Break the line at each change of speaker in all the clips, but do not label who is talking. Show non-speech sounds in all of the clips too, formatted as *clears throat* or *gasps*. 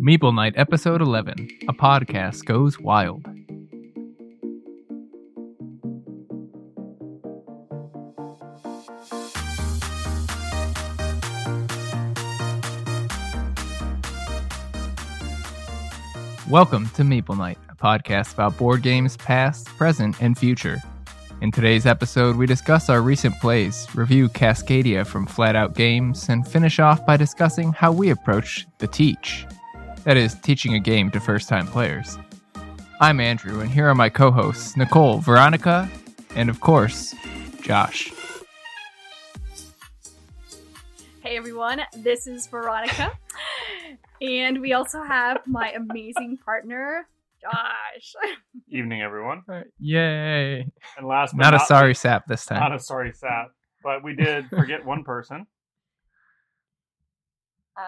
Meeple Night, Episode 11 A Podcast Goes Wild. Welcome to Meeple Night, a podcast about board games past, present, and future. In today's episode, we discuss our recent plays, review Cascadia from Flat Out Games, and finish off by discussing how we approach the teach. That is, teaching a game to first time players. I'm Andrew, and here are my co hosts Nicole, Veronica, and of course, Josh.
Hey everyone, this is Veronica. and we also have my amazing partner, Josh.
Evening, everyone.
Yay!
And last, but
Not a
not
sorry sap this time.
not a sorry sap, but we did forget one person.
Uh,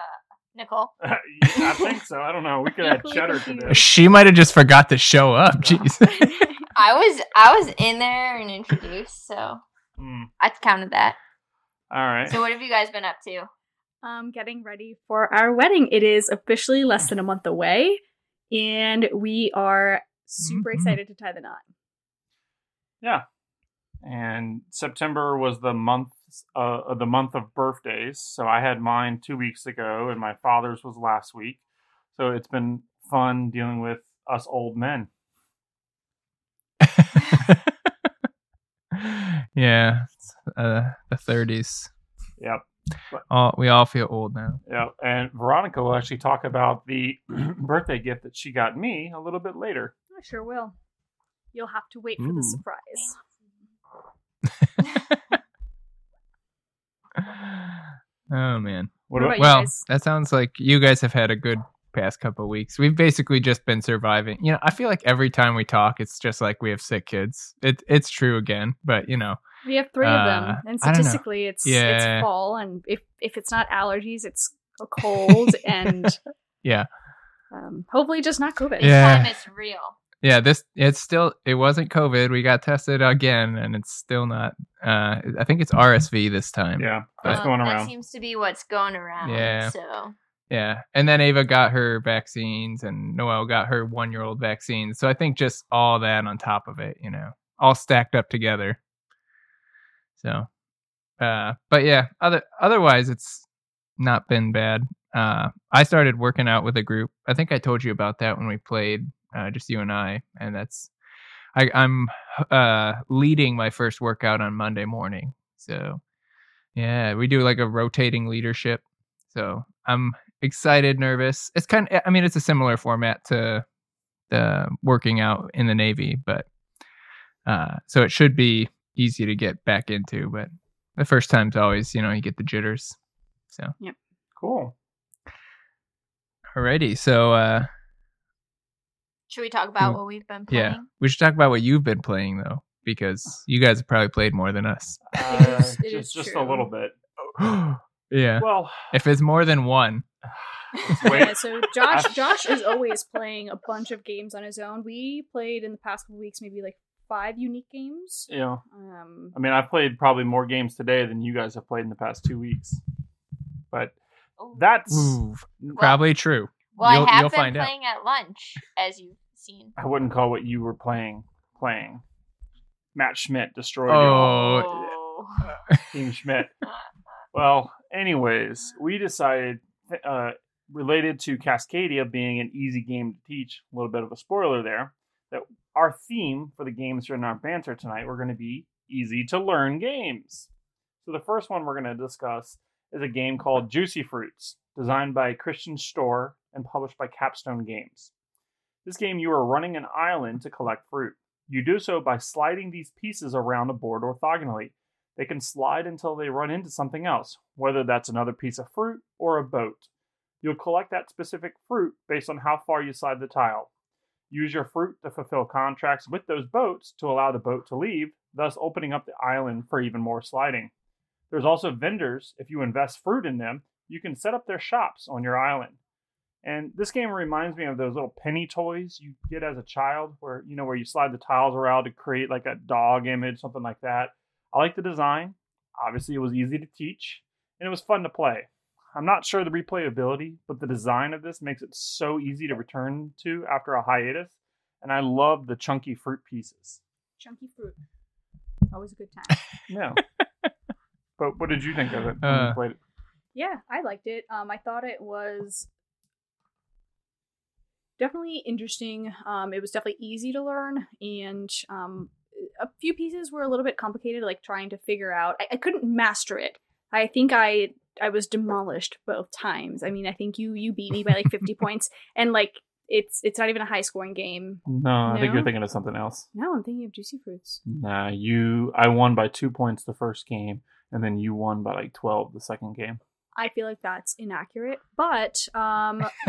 Nicole. *laughs*
I think so. I don't know. We could *laughs* add cheddar to
confused.
this.
She might have just forgot to show up. Jeez. *laughs*
I was I was in there and introduced, so
Hmm.
I counted that.
All right.
So what have you guys been up to?
um, getting ready for our wedding. It is officially less than a month away, and we are super
Mhm.
excited to tie the knot.
yeah. And September was the month uh, the month of birthdays. So I had mine two weeks ago, and my father's was last week. So it's been fun dealing with us old men. *laughs*
yeah, it's, uh, the 30s.
Yep.
All, we all feel old now.
Yeah, and Veronica will actually talk about the *clears throat* birthday gift that she got me a little bit later.
I sure will. You'll have to wait for the surprise. *laughs* *laughs*
oh man.
What
What
about
about you
Well,
guys?
that sounds like you guys have had a good past couple of weeks. We've basically just been surviving. You know, I feel like every time we talk, it's just like we have sick kids. It it's true again, but you know,
We have three of them,
Uh,
and
I don't know.
statistically, it's
Yeah.
it's fall, and if if it's not allergies, it's a cold, *laughs* and
Yeah.
um, hopefully just not COVID.
This
Yeah.
time it's real.
Yeah, this it's still it wasn't COVID. We got tested again, and it's still not. Uh, I think it's RSV this time.
Yeah, that's
Well,
going
That
around.
seems to be what's going around.
Yeah.
So
Yeah. And then Ava got her vaccines and Noelle got her one year old vaccine. So I think just all that on top of it, you know, all stacked up together. So uh but yeah, other otherwise it's not been bad. Uh I started working out with a group. I think I told you about that when we played, uh just you and I, and that's I, I'm uh leading my first workout on Monday morning. So yeah, we do like a rotating leadership. So I'm excited, nervous. It's kind of, I mean, it's a similar format to the working out in the Navy, but uh, so it should be easy to get back into. But the first time's always, you know, you get the jitters. So, yep.
Cool.
alrighty. So, uh,
should we talk about
Mm.
what we've been playing?
yeah, we should talk about what you've been playing though, because you guys have probably played more than us.
Uh, *laughs*
is- it
just just a little bit. *gasps*
yeah.
Well,
If it's more than one. *sighs* *laughs*
Yeah, so *laughs* Josh Josh is always playing a bunch of games on his own. We played in the past couple weeks maybe like five unique games.
Yeah.
Um,
I mean, I've played probably more games today than you guys have played in the past two weeks. But
Oh.
that's
ooh, probably true.
well,
you'll-
I have
you'll
been
find out.
playing at lunch, as you've seen.
I wouldn't call what you were playing playing. Matt Schmidt destroyed
Oh,
Oh. *laughs*
Team Schmidt. Well, anyways, we decided, uh, related to Cascadia being an easy game to teach, a little bit of a spoiler there, that our theme for the games in our banter tonight were going to be easy to learn games. So the first one we're going to discuss is a game called Juicy Fruits, designed by Christian Stöhr and published by Capstone Games. This game, you are running an island to collect fruit. You do so by sliding these pieces around a board orthogonally. They can slide until they run into something else, whether that's another piece of fruit or a boat. You'll collect that specific fruit based on how far you slide the tile. Use your fruit to fulfill contracts with those boats to allow the boat to leave, thus opening up the island for even more sliding. There's also vendors. If you invest fruit in them, you can set up their shops on your island. And this game reminds me of those little penny toys you get as a child, where you know where you slide the tiles around to create like a dog image, something like that. I like the design. Obviously, it was easy to teach, and it was fun to play. I'm not sure the replayability, but the design of this makes it so easy to return to after a hiatus. And I love the chunky fruit pieces.
Chunky fruit. Always a good time. *laughs*
Yeah. but what did you think of it when
Uh,
you played it?
Yeah, I liked it. Um, I thought it was definitely interesting. Um, it was definitely easy to learn, and um, a few pieces were a little bit complicated, like trying to figure out. I, I couldn't master it. I think I I was demolished both times. I mean, I think you you beat me by like fifty *laughs* points, and like it's it's not even a high scoring game.
No, I think you're thinking of something else.
No, I'm thinking of Juicy Fruits.
Nah, you. I won by two points the first game, and then you won by like twelve the second game.
I feel like that's inaccurate, but um, *laughs* *laughs*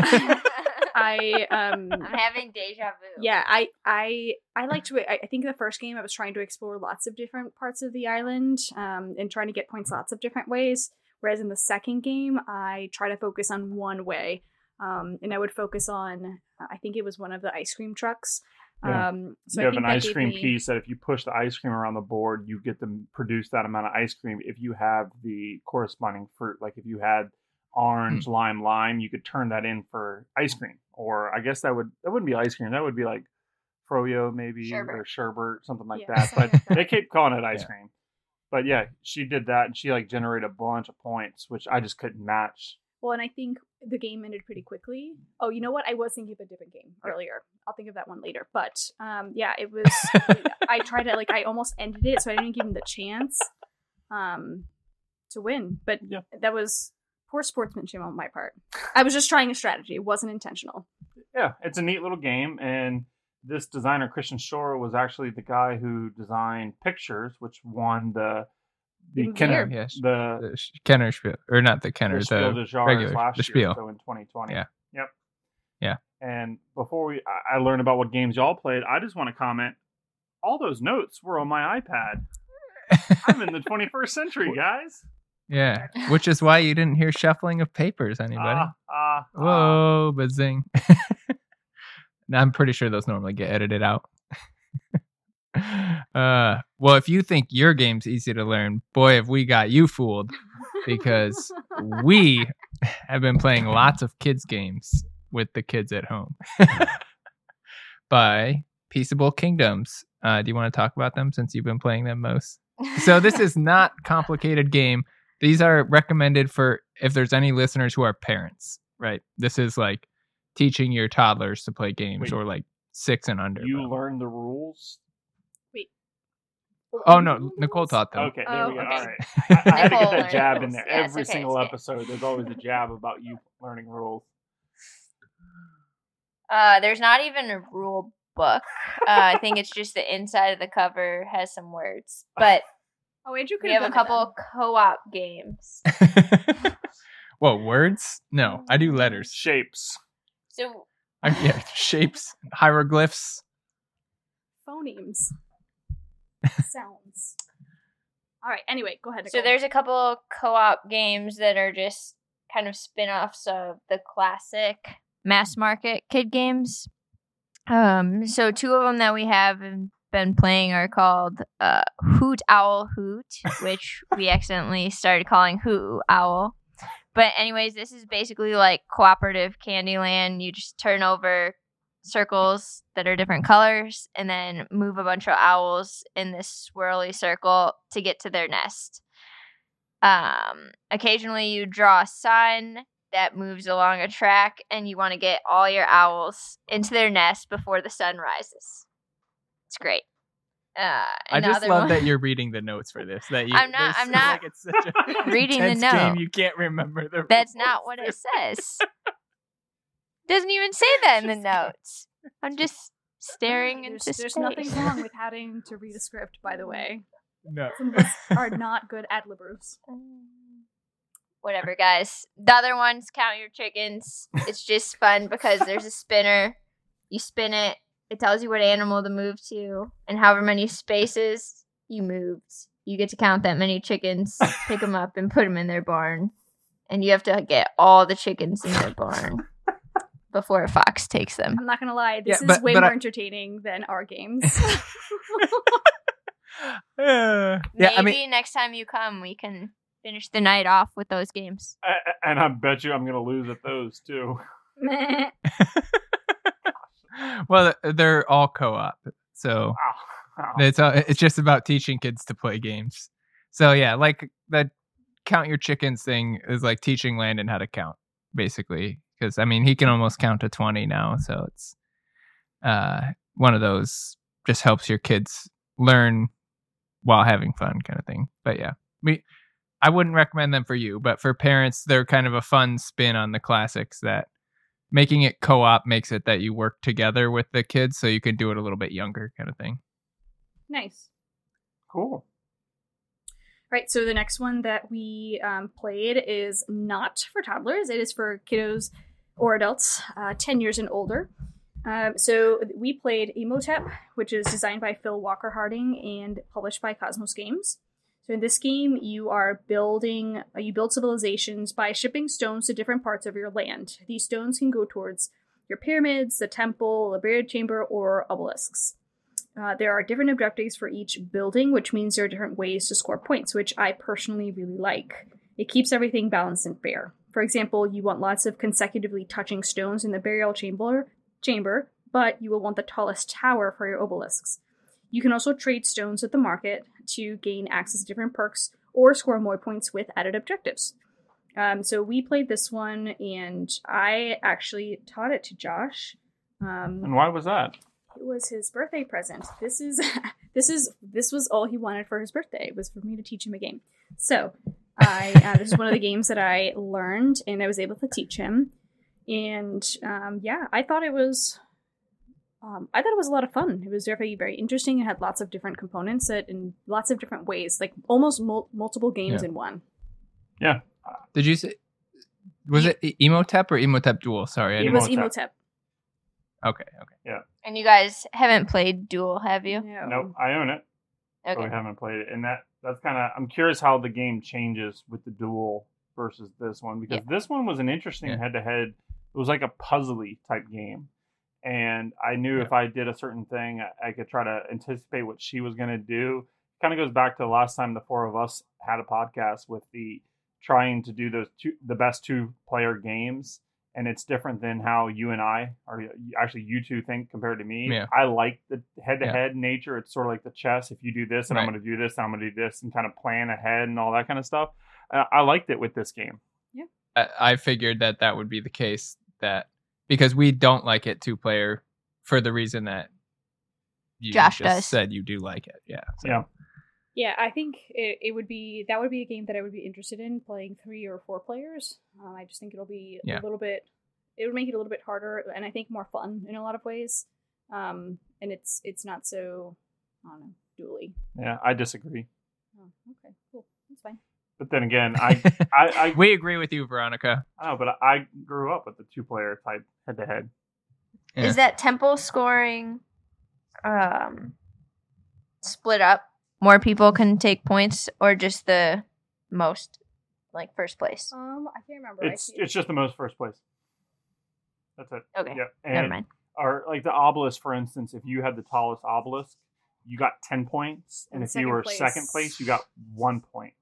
I um
I'm having deja vu.
yeah i i i liked to I, I think the first game i was trying to explore lots of different parts of the island um and trying to get points lots of different ways whereas in the second game i try to focus on one way um and i would focus on i think it was one of the ice cream trucks
Yeah.
um so
you
I
have
think
an ice cream
me-
piece that if you push the ice cream around the board, you get to produce that amount of ice cream. If you have the corresponding fruit, like if you had orange, lime, lime, you could turn that in for ice cream. Or I guess that would that wouldn't be ice cream. That would be like froyo maybe
Sherbet.
or sherbet, something like
Yeah,
that.
something
But
like *laughs* that.
they keep calling it ice
Yeah.
cream. But yeah, she did that and she like generated a bunch of points, which I just couldn't match.
well and i think the game ended pretty quickly oh you know what i was thinking of a different game earlier i'll think of that one later but um yeah it *laughs* was I tried to like I almost ended it, so I didn't give him the chance um to win. But
Yeah.
that was poor sportsmanship on my part. I was just trying a strategy. It wasn't intentional.
yeah, it's a neat little game. And this designer, Christian Stöhr, was actually the guy who designed Pictures, which won the the
Even
Kenner,
Yes.
the,
The Sh- Kenner spiel, or not the Kenner,
the Spiel
the regular-
last
the
year,
Spiel.
so in 2020.
Yeah.
Yep.
Yeah.
And before we, I- I learned about what games y'all played. I just want to comment. All those notes were on my iPad. *laughs* I'm in the 21st century, guys.
Yeah, *laughs* which is why you didn't hear shuffling of papers. Anybody?
Ah, ah.
Whoa, bazing. *laughs* Now, I'm pretty sure those normally get edited out. *laughs* uh, well, if you think your game's easy to learn, boy, have we got you fooled because we have been playing lots of kids' games with the kids at home by Peaceable Kingdoms. Uh, do you want to talk about them since you've been playing them most? So this is not complicated game. These are recommended for if there's any listeners who are parents, right? This is like teaching your toddlers to play games
Wait.
or like six and under.
You
but-
learned the rules.
Oh no, Nicole taught them.
Okay, there
Oh,
we go.
okay.
All right. *laughs* I, I had to get that jab in there.
Yes,
Every
okay,
single
it's good.
episode, there's always a jab about you learning rules.
Uh, there's not even a rule book. Uh, I think it's just the inside of the cover has some words. But
Oh, Andrew could
we have a couple co-op games. *laughs*
Whoa, words? No, I do letters.
Shapes.
So
I, yeah, *laughs* shapes, hieroglyphs.
phonemes, *laughs* sounds. All right. Anyway, go ahead.
so
Nicole.
there's a couple co-op games that are just kind of spin-offs of the classic mass market kid games. Um, so two of them that we have been playing are called uh, Hoot Owl Hoot, *laughs* which we accidentally started calling Hoot Owl. But anyways, this is basically like cooperative Candyland. You just turn over circles that are different colors and then move a bunch of owls in this swirly circle to get to their nest. Um, occasionally you draw a sign that moves along a track and you want to get all your owls into their nest before the sun rises. It's great. Uh,
I just love
one-
that you're reading the notes for this. That you,
I'm not-
there's
I'm not
like it's such a *laughs*
reading the
intense game,
note.
You can't remember the.
That's
rules.
not what it says. *laughs* Doesn't even say that in the notes. I'm just staring
There's,
into
there's
space.
nothing wrong with *laughs* having to read a script. By the way,
No.
some of us are not good ad libbers.
Whatever, guys. The other ones, count your chickens. It's just fun because there's a spinner. You spin it. It tells you what animal to move to, and however many spaces you moved, you get to count that many chickens, *laughs* pick them up, and put them in their barn. And you have to get all the chickens in their barn *laughs* before a fox takes them.
I'm not gonna lie. This
Yeah,
is way more
I-
entertaining than our games.
Uh, *laughs* yeah,
Maybe
I mean,
next time you come, we can finish the night off with those games.
A- a- And I bet you I'm gonna lose at those too.
Well, they're all co-op, so it's uh, it's just about teaching kids to play games. So yeah, like that count your chickens thing is like teaching Landon how to count, basically. Because I mean, he can almost count to twenty now, so it's uh one of those just helps your kids learn while having fun, kind of thing. But yeah, we I wouldn't recommend them for you, but for parents, they're kind of a fun spin on the classics that making it co-op makes it that you work together with the kids so you can do it a little bit younger kind of thing.
nice.
Cool.
Right, so the next one that we um, played is not for toddlers. It is for kiddos or adults, uh, 10 years and older. Um, so we played Imhotep, which is designed by Phil Walker Harding and published by Kosmos Games. So in this game, you are building, uh, you build civilizations by shipping stones to different parts of your land. These stones can go towards your pyramids, the temple, the buried chamber, or obelisks. Uh, there are different objectives for each building, which means there are different ways to score points, which I personally really like. It keeps everything balanced and fair. For example, you want lots of consecutively touching stones in the burial chamber, chamber, but you will want the tallest tower for your obelisks. You can also trade stones at the market to gain access to different perks or score more points with added objectives. Um, so we played this one, and I actually taught it to Josh. Um,
And why was that?
it was his birthday present. This is *laughs* this is this was all he wanted for his birthday it was for me to teach him a game. So I uh, this is one of the games that I learned and I was able to teach him. And um, yeah, I thought it was um, I thought it was a lot of fun. It was very very interesting. It had lots of different components that in lots of different ways, like almost mul- multiple games
Yeah.
in one.
Yeah.
Did you say was it Imhotep or Imhotep Duel? Sorry, I
It was Imhotep.
Okay. Okay, Yeah.
And you guys haven't played Duel, have you?
No.
Nope, I own it. but we haven't played it. And that that's kind of I'm curious how the game changes with the duel versus this one because this one was an interesting head to head. It was like a puzzly type game, and I knew if I did a certain thing, I, I could try to anticipate what she was going to do. Kind of goes back to the last time the four of us had a podcast with the trying to do those two the best two player games. And it's different than how you and I, or actually you two, think compared to me.
Yeah.
I like the head-to-head nature. It's sort of like the chess. If you do this, and I'm going to do this, and I'm going to do this, and kind of plan ahead and all that kind of stuff. Uh, I liked it with this game.
I, I figured that that would be the case that because we don't like it two player for the reason that you
Josh
just
does.
said you do like it. Yeah. so-
Yeah.
Yeah, I think it, it would be that would be a game that I would be interested in playing three or four players. Um, I just think it'll be
Yeah.
a little bit. It would make it a little bit harder, and I think more fun in a lot of ways. Um, and it's it's not so I don't know dually.
Yeah, I disagree.
Oh, okay, cool, that's fine.
But then again, I *laughs* I, I,
we agree with you, Veronica.
I know, but I grew up with the two-player type head-to-head.
Is that temple scoring um split up? More people can take points or just the most like first place?
Um, I can't remember.
It's
I see-
it's just the most first place. That's it.
Okay.
Yeah.
Never mind.
or like the obelisk, for instance, if you had the tallest obelisk, you got ten points, and,
And
if you were
second
second
place-
place, you got one point.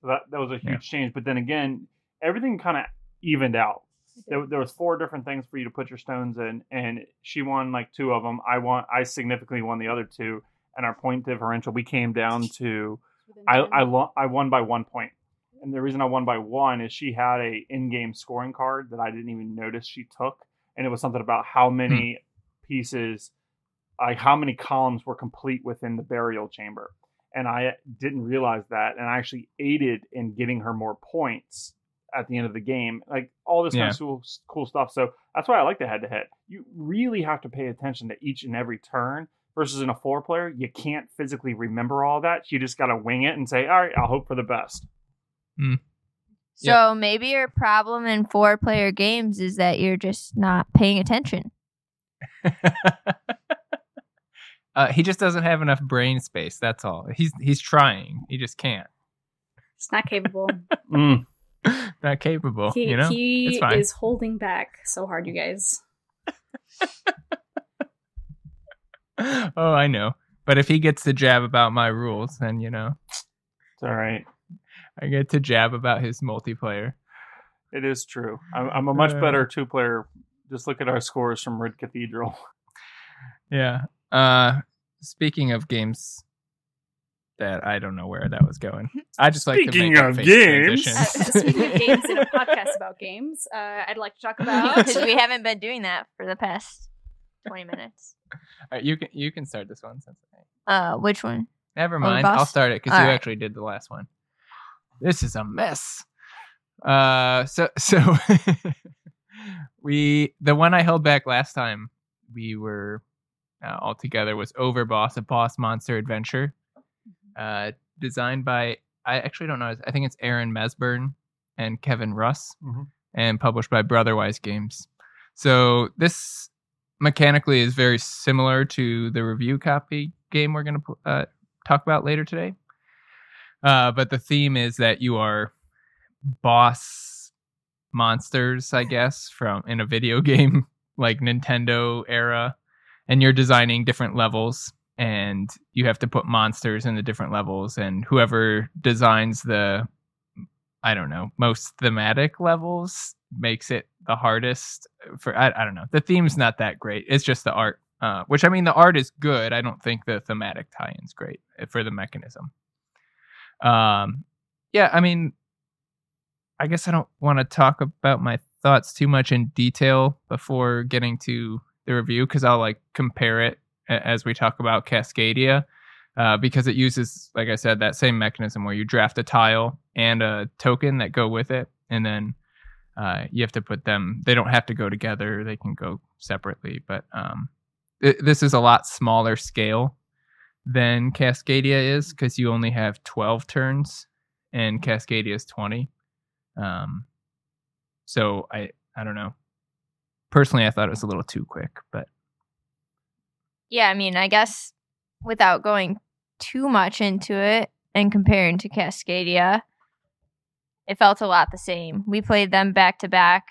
So that that was a huge
Yeah.
change. But then again, everything kind of evened out. There, there was four different things for you to put your stones in, and she won like two of them. I won. I significantly won the other two, and our point differential we came down to I I, lo- I won by one point, and the reason I won by one is she had a in-game scoring card that I didn't even notice she took, and it was something about how hmm. many pieces, like how many columns were complete within the burial chamber, and I didn't realize that, and I actually aided in getting her more points at the end of the game, like all this kind of cool, cool stuff. So that's why I like the head-to-head. You really have to pay attention to each and every turn versus in a four player, you can't physically remember all that. You just got to wing it and say, all right, I'll hope for the best. Hmm.
So maybe your problem in four player games is that you're just not paying attention. *laughs*
uh, he just doesn't have enough brain space. That's all. He's he's trying. He just can't.
It's not capable. *laughs*
Mm.
Not capable.
he
you know.
he is holding back so hard, you guys. *laughs*
oh, I know. But if he gets the jab about my rules, then you know
It's all right.
I get to jab about his multiplayer.
It is true. I'm, I'm a much
Uh.
better two player. Just look at our scores from Red Cathedral.
Yeah. Uh speaking of games that I don't know where that was going. I just like to
Speaking
make
of
fake
games.
Uh,
transitions.
speaking of games in a podcast about games, uh, I'd like to talk *laughs* about.
because we haven't been doing that for the past 20 minutes.
All right, you can you can start this one since
Uh, which one?
Never
Oh,
mind. I'll start it because you
right.
actually did the last one. This is a mess. Uh, so *laughs* so *laughs* we the one I held back last time we were uh, all together was Overboss, a boss monster adventure, uh, designed by I actually don't know. I think it's Aaron Mesburn and Kevin Russ,
Mhm.
and published by Brotherwise Games. So this mechanically is very similar to the review copy game we're going to uh, talk about later today. Uh, but the theme is that you are boss monsters, I guess, from in a video *laughs* game like Nintendo era, and you're designing different levels, and you have to put monsters in the different levels, and whoever designs the I don't know, most thematic levels makes it the hardest for I, I don't know. The theme's not that great. It's just the art. Uh, which I mean the art is good. I don't think the thematic tie-in's great for the mechanism. Um yeah, I mean I guess I don't want to talk about my thoughts too much in detail before getting to the review cuz I'll like compare it as we talk about Cascadia uh, because it uses, like I said, that same mechanism where you draft a tile and a token that go with it, and then uh, you have to put them. They don't have to go together; they can go separately. But um, th- this is a lot smaller scale than Cascadia is because you only have twelve turns, and Cascadia is twenty. Um, so I I don't know. Personally, I thought it was a little too quick, but
Yeah, I mean, I guess without going too much into it and comparing to Cascadia, it felt a lot the same. We played them back to back.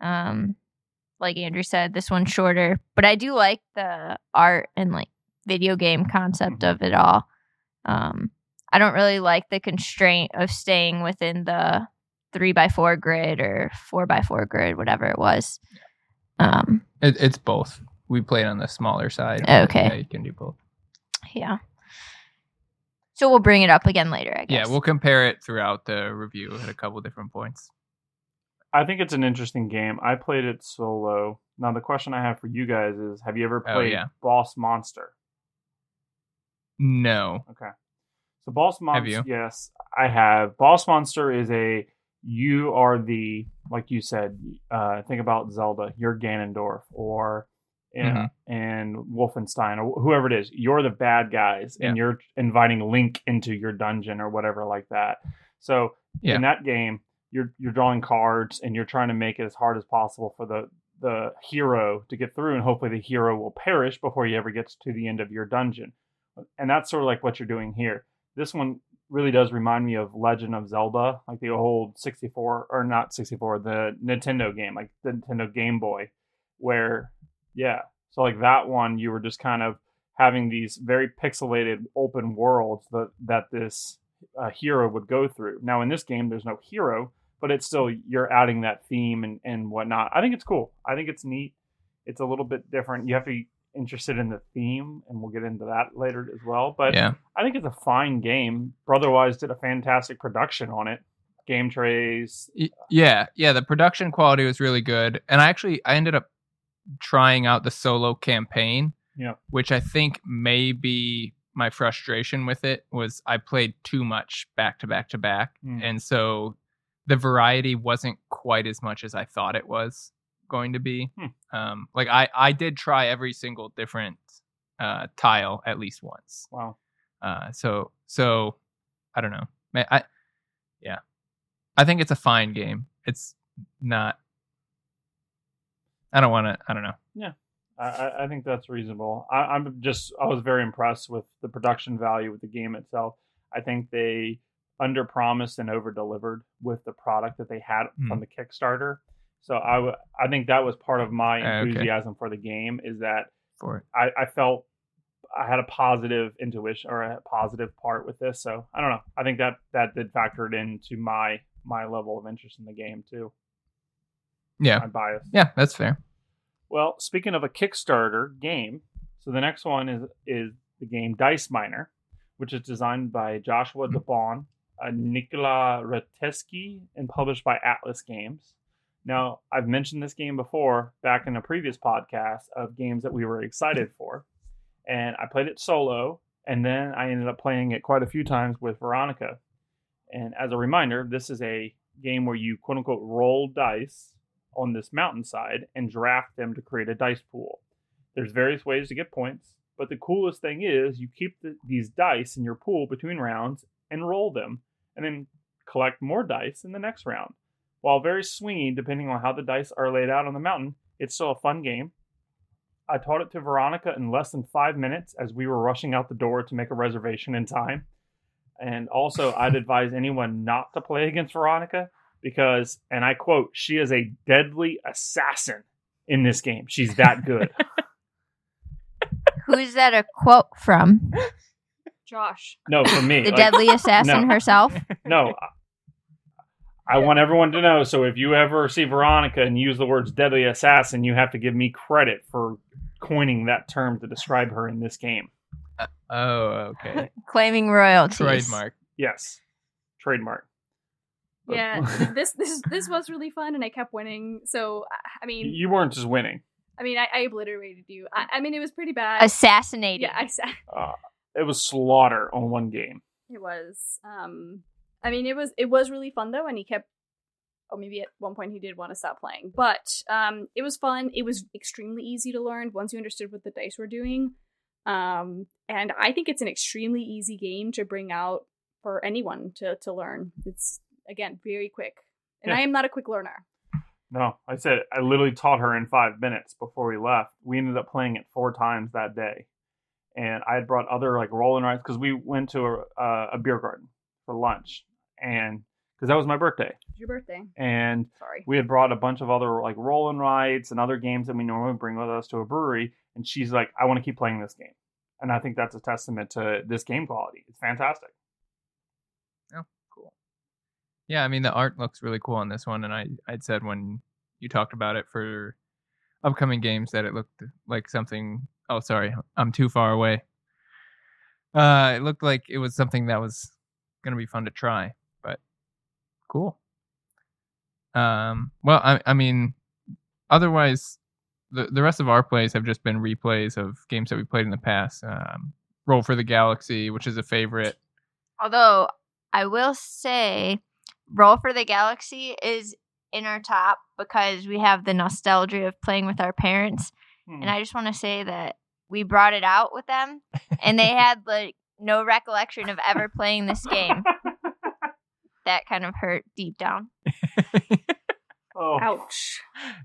Um, like Andrew said, this one's shorter, but I do like the art and like video game concept of it all. Um, I don't really like the constraint of staying within the three by four grid or four by four grid, whatever it was. Um,
it, it's both. We played on the smaller side.
Okay.
yeah, you can do both.
Yeah. So we'll bring it up again later, I guess.
Yeah, we'll compare it throughout the review at a couple different points.
I think it's an interesting game. I played it solo. Now the question I have for you guys is: Have you ever
Oh,
played
yeah.
Boss Monster?
No.
Okay. So Boss Monster, yes, I have. Boss Monster is a you are the like you said. Uh, think about Zelda. You're Ganondorf or and,
Mhm.
and Wolfenstein or whoever it is. You're the bad guys, and you're inviting Link into your dungeon or whatever like that. So
Yeah.
in that game, you're you're drawing cards and you're trying to make it as hard as possible for the the hero to get through, and hopefully the hero will perish before he ever gets to the end of your dungeon. And that's sort of like what you're doing here. This one really does remind me of Legend of Zelda, like the old 64 or not 64, the Nintendo game, like the Nintendo Game Boy, where yeah, so like that one, you were just kind of having these very pixelated open worlds that that this uh, hero would go through. Now in this game, there's no hero, but it's still you're adding that theme and and whatnot. I think it's cool. I think it's neat. It's a little bit different. You have to interested in the theme, and we'll get into that later as well. But
yeah.
I think it's a fine game. Brotherwise did a fantastic production on it. Game trays.
Yeah yeah the production quality was really good and i actually i ended up trying out the solo campaign
Yeah.
which i think may be my frustration with it was i played too much back to back to back
Mm.
and so the variety wasn't quite as much as i thought it was going to be
Hmm.
um like i i did try every single different uh tile at least once
Wow.
uh, so so I don't know. Ma- I yeah, I think it's a fine game. It's not. I don't want to. I don't know.
Yeah, I, I think that's reasonable. I, I'm just I was very impressed with the production value with the game itself. I think they under promised and over delivered with the product that they had
Hmm.
from the Kickstarter. So I w- I think that was part of my
okay.
enthusiasm for the game is that
For it.
I, I felt I had a positive intuition or a positive part with this. So I don't know. I think that that did factor it into my my level of interest in the game too.
Yeah.
My bias.
Yeah, that's fair.
Well, speaking of a Kickstarter game, so the next one is is the game Dice Miner, which is designed by Joshua DeBon, uh, Nikola Risteski, and published by Atlas Games. Now, I've mentioned this game before back in a previous podcast of games that we were excited for, and I played it solo, and then I ended up playing it quite a few times with Veronica. And as a reminder, this is a game where you quote unquote roll dice on this mountainside and draft them to create a dice pool. There's various ways to get points, but the coolest thing is you keep the, these dice in your pool between rounds and roll them, and then collect more dice in the next round. While very swingy depending on how the dice are laid out on the mountain, it's still a fun game. I taught it to Veronica in less than five minutes as we were rushing out the door to make a reservation in time. And also, I'd *laughs* advise anyone not to play against Veronica because, and I quote, she is a deadly assassin in this game. She's that good. *laughs*
Who's that a quote from?
Josh.
no, for me.
The
like,
deadly assassin
no.
herself?
No. *laughs* I want everyone to know. So if you ever see Veronica and use the words deadly assassin, you have to give me credit for coining that term to describe her in this game.
Oh, okay. *laughs*
Claiming royalties.
Trademark.
Yes. Trademark.
Yeah, *laughs* this this this was really fun, and I kept winning. So I- I mean,
you weren't just winning.
I mean, I, I obliterated you. I, I mean, it was pretty bad.
Assassinated.
yeah, I said
Uh, it was slaughter on one game.
it was. Um, I mean, it was it was really fun though, and he kept. Oh, maybe at one point he did want to stop playing, but um, it was fun. It was extremely easy to learn once you understood what the dice were doing. Um, and I think it's an extremely easy game to bring out for anyone to to learn. It's again very quick, and
Yeah.
I am not a quick learner.
No, I said I literally taught her in five minutes before we left. We ended up playing it four times that day, and I had brought other like rolling rides because we went to a, uh, a beer garden for lunch, and because that was my birthday,
It's your birthday.
and
Sorry.
we had brought a bunch of other like rolling rides and other games that we normally bring with us to a brewery, and she's like, "I want to keep playing this game," and I think that's a testament to this game quality. It's fantastic. Yeah.
Cool. Yeah, I mean the art looks really cool on this one, and I I'd said when you talked about it for upcoming games that it looked like something. Oh, sorry, I'm too far away. Uh, it looked like it was something that was gonna be fun to try, but cool. Um, well, I I mean, otherwise, the the rest of our plays have just been replays of games that we played in the past. Um, Roll for the Galaxy, which is a favorite.
Although I will say, Roll for the Galaxy is in our top because we have the nostalgia of playing with our parents.
Hmm.
And I just want to say that we brought it out with them and they *laughs* had like no recollection of ever playing this game. *laughs* That kind of hurt deep down. *laughs*
oh,
Ouch.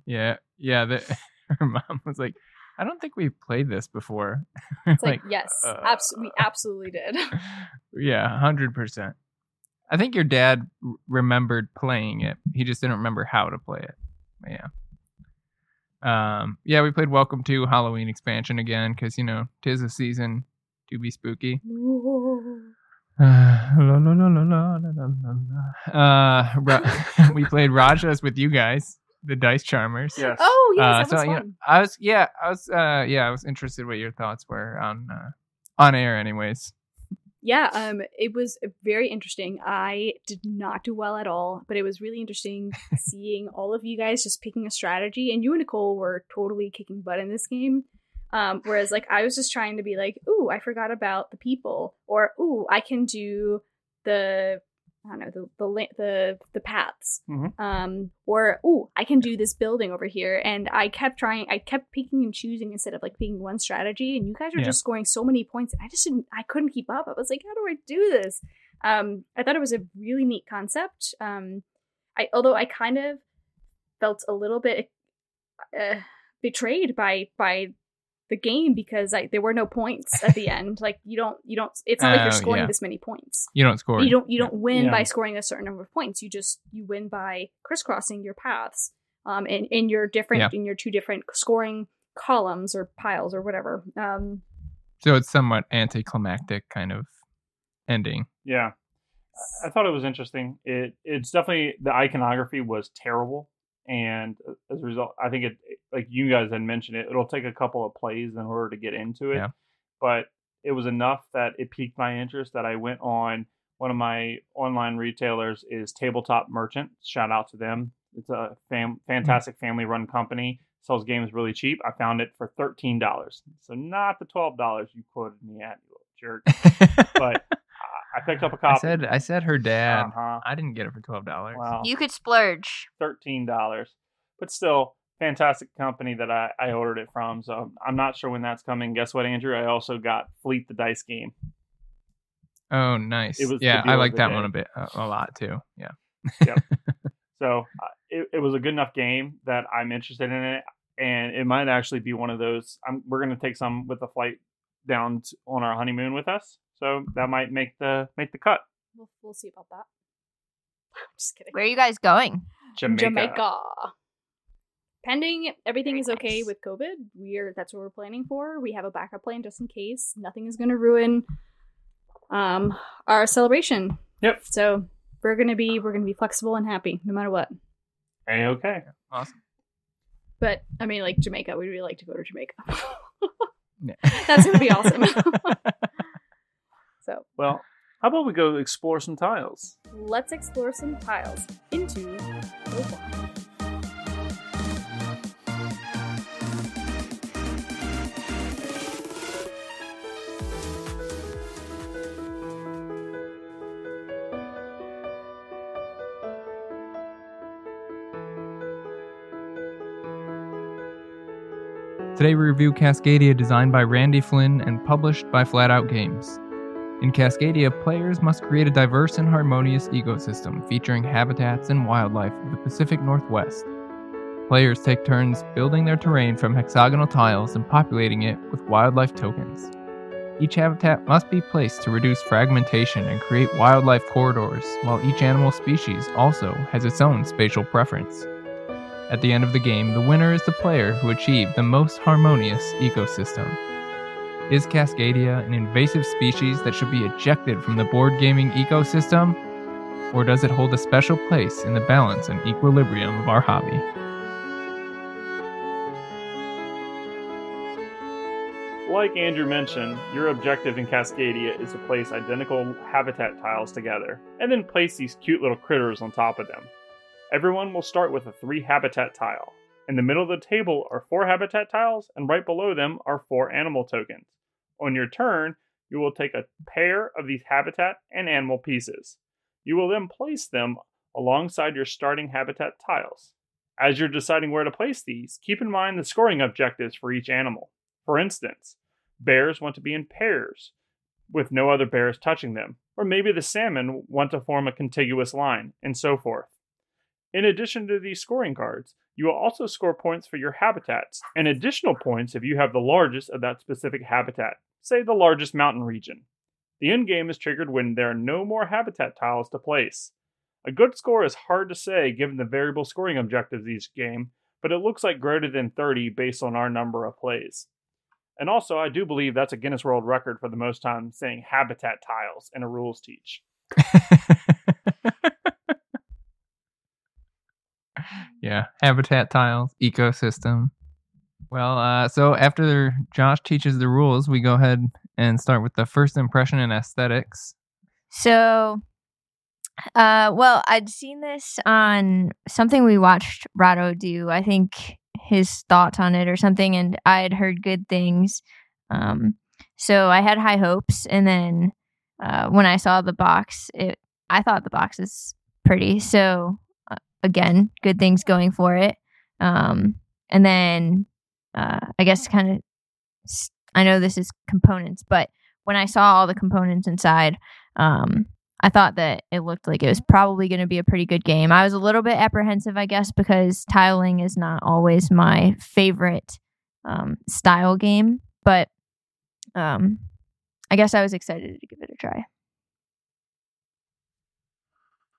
Yeah, yeah. The, *laughs* her mom was like, "I don't think we've played this before."
It's like, yes,
uh,
abs- we absolutely did.
yeah, hundred percent. I think your dad r- remembered playing it. He just didn't remember how to play it. But yeah. Um. Yeah, we played Welcome to Halloween expansion again because you know tis the season to be spooky. We played Rajas with you guys, the Dice Charmers.
Yes.
Oh, yes,
uh, so, you know, I was, yeah, I was, uh, yeah, I was interested what your thoughts were on uh, on air, anyways.
Yeah, um, it was very interesting. I did not do well at all, but it was really interesting *laughs* seeing all of you guys just picking a strategy. And you and Nicole were totally kicking butt in this game. Um, whereas, like, I was just trying to be like, "Ooh, I forgot about the people," or "Ooh, I can do the I don't know the the the, the paths,"
Mhm.
um, or "Ooh, I can do this building over here." And I kept trying, I kept picking and choosing instead of like picking one strategy. And you guys were
Yeah.
just scoring so many points. I just didn't, I couldn't keep up. I was like, "How do I do this?" Um, I thought it was a really neat concept. Um, I although I kind of felt a little bit uh, betrayed by by the game because like there were no points at the end. Like you don't you don't. It's not like
Oh,
you're scoring
yeah.
this many points.
You don't score.
You don't you don't win
Yeah.
by scoring a certain number of points. You just you win by crisscrossing your paths. Um, in in your different
Yeah.
in your two different scoring columns or piles or whatever. Um,
So it's somewhat anticlimactic kind of ending.
Yeah, I thought it was interesting. It it's definitely the iconography was terrible, and uh, as a result, I think it like you guys had mentioned it. It'll take a couple of plays in order to get into it,
Yeah.
but it was enough that it piqued my interest that I went on. One of my online retailers is Tabletop Merchant. Shout out to them. It's a fam- mm-hmm. fantastic family run company. Sells games really cheap. I found it for thirteen dollars, so not the twelve dollars you quoted me at, you little jerk. But I I picked up a
I
copy.
said I said her dad.
uh-huh.
I didn't get it for twelve dollars.
Wow.
You could splurge.
thirteen dollars, but still fantastic company that I, I ordered it from. So I'm not sure when that's coming. Guess what, Andrew? I also got Fleet the Dice game.
Oh, nice.
It was
yeah, I like that
day.
one a bit a, a lot too. Yeah. *laughs*
So uh, it, it was a good enough game that I'm interested in it, and it might actually be one of those. I'm, we're going to take some with the flight down t on our honeymoon with us, so that might make the make the cut.
We'll, we'll see about that. *laughs* I'm just kidding.
Where are you guys going?
Jamaica.
Jamaica. Pending everything
Very
is okay
nice.
with COVID, we're that's what we're planning for. We have a backup plan just in case. Nothing is going to ruin um our celebration.
Yep.
So we're gonna be we're gonna be flexible and happy no matter what.
Hey, okay.
Awesome.
But I mean, like Jamaica, we'd really like to go to Jamaica. *laughs* That's gonna be awesome. *laughs* so
Well, how about we go explore some tiles?
let's explore some tiles into Oakland.
Today we review Cascadia, designed by Randy Flynn and published by Flatout Games. In Cascadia, players must create a diverse and harmonious ecosystem featuring habitats and wildlife of the Pacific Northwest. Players take turns building their terrain from hexagonal tiles and populating it with wildlife tokens. Each habitat must be placed to reduce fragmentation and create wildlife corridors, while each animal species also has its own spatial preference. At the end of the game, the winner is the player who achieved the most harmonious ecosystem. Is Cascadia an invasive species that should be ejected from the board gaming ecosystem? Or does it hold a special place in the balance and equilibrium of our hobby?
Like Andrew mentioned, your objective in Cascadia is to place identical habitat tiles together, and then place these cute little critters on top of them. Everyone will start with a three habitat tile. In the middle of the table are four habitat tiles, and right below them are four animal tokens. On your turn, you will take a pair of these habitat and animal pieces. You will then place them alongside your starting habitat tiles. As you're deciding where to place these, keep in mind the scoring objectives for each animal. For instance, bears want to be in pairs with no other bears touching them, or maybe the salmon want to form a contiguous line, and so forth. In addition to these scoring cards, you will also score points for your habitats, and additional points if you have the largest of that specific habitat, say the largest mountain region. The end game is triggered when there are no more habitat tiles to place. A good score is hard to say given the variable scoring objectives each game, but it looks like greater than 30 based on our number of plays. And also, I do believe that's a Guinness World Record for the most time saying habitat tiles in a rules teach. *laughs*
yeah, habitat tiles, ecosystem. Well, uh, so after Josh teaches the rules, we go ahead and start with the first impression and aesthetics.
So, uh, well, I'd seen this on something we watched Rahdo do. I think his thoughts on it or something, and I had heard good things. Um, so I had high hopes, and then uh, when I saw the box, it I thought the box is pretty. So uh, again, good things going for it. Um, and then uh, I guess kind of I know this is components, but when I saw all the components inside, um, I thought that it looked like it was probably going to be a pretty good game. I was a little bit apprehensive, I guess, because tiling is not always my favorite um, style game, but um, I guess I was excited to give it a try.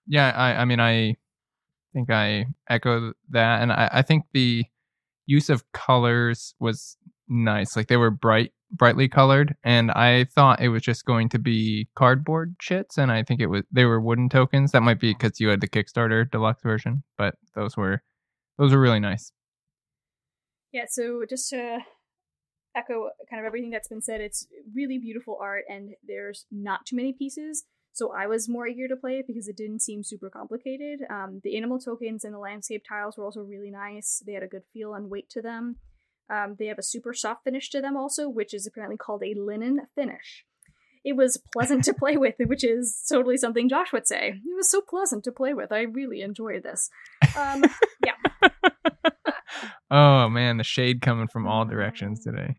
Yeah, I, I mean, I think I echo that, and I, I think the use of colors was nice. Like they were bright brightly colored, and I thought it was just going to be cardboard shits, and I think it was they were wooden tokens. That might be because you had the Kickstarter deluxe version, but those were those were really nice.
Yeah, so just to echo kind of everything that's been said, it's really beautiful art and there's not too many pieces. So I was more eager to play it because it didn't seem super complicated. Um, the animal tokens and the landscape tiles were also really nice. They had a good feel and weight to them. Um, they have a super soft finish to them also, which is apparently called a linen finish. It was pleasant to *laughs* play with, which is totally something Josh would say. It was so pleasant to play with. I really enjoyed this. Um, yeah. *laughs*
oh man, the shade coming from all directions *laughs* today.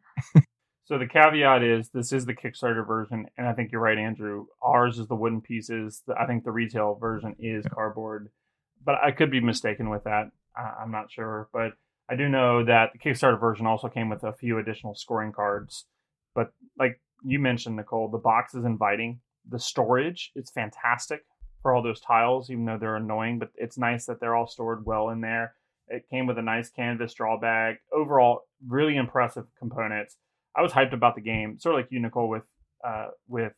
So the caveat is this is the Kickstarter version, and I think you're right, Andrew. Ours is the wooden pieces. I think the retail version is cardboard, but I could be mistaken with that. I'm not sure, but I do know that the Kickstarter version also came with a few additional scoring cards. But like you mentioned, Nicole, the box is inviting. The storage is fantastic for all those tiles, even though they're annoying. But it's nice that they're all stored well in there. It came with a nice canvas draw bag. Overall, really impressive components. I was hyped about the game, sort of like you, Nicole, with uh, with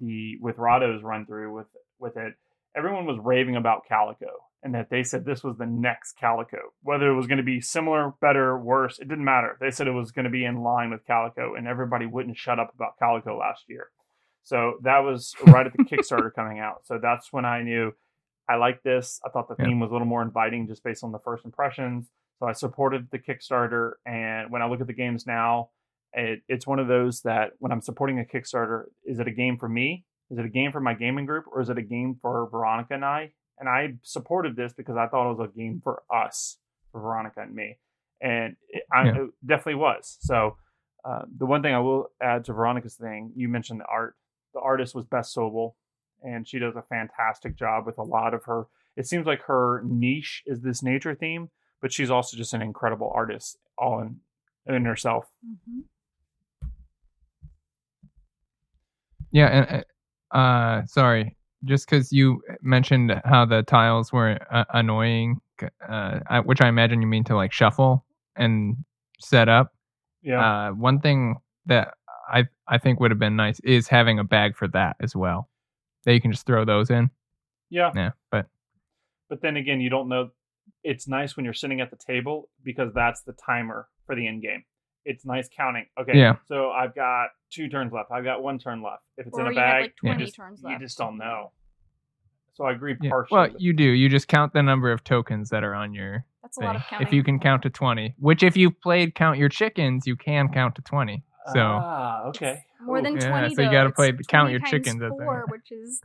the with Rahdo's run through with with it. Everyone was raving about Calico, and that they said this was the next Calico. Whether it was going to be similar, better, worse, it didn't matter. They said it was going to be in line with Calico, and everybody wouldn't shut up about Calico last year. So that was *laughs* right at the Kickstarter coming out. So that's when I knew I liked this. I thought the
Yeah.
theme was a little more inviting just based on the first impressions. So I supported the Kickstarter. And when I look at the games now, it, it's one of those that when I'm supporting a Kickstarter, is it a game for me? Is it a game for my gaming group? Or is it a game for Veronica and I? And I supported this because I thought it was a game for us, for Veronica and me. And it, I,
Yeah.
it definitely was. So uh, the one thing I will add to Veronica's thing, you mentioned the art. The artist was Beth Sobel, and she does a fantastic job with a lot of her. It seems like her niche is this nature theme, but she's also just an incredible artist all in in herself.
Mm-hmm.
Yeah, and uh, uh sorry, just because you mentioned how the tiles were uh, annoying, uh, I- which I imagine you mean to like shuffle and set up.
Yeah,
Uh, one thing that I I think would have been nice is having a bag for that as well. That you can just throw those in.
yeah.
Yeah, but
But then again, you don't know. It's nice when you're sitting at the table because that's the timer for the end game. It's nice counting. Okay,
Yeah.
So I've got two turns left. I've got one turn left. If it's
Or
in a
you have
bag,
like 20
you just,
turns
you
left.
just don't know. So I agree
yeah.
partially.
well, you do. You just count the number of tokens that are on your
That's a lot of counting.
If you can count to twenty, which if you've played Count Your Chickens, you can count to twenty. So
ah, okay.
More than twenty.
Yeah,
20
so you gotta play- count your chickens, I think.
Four, which is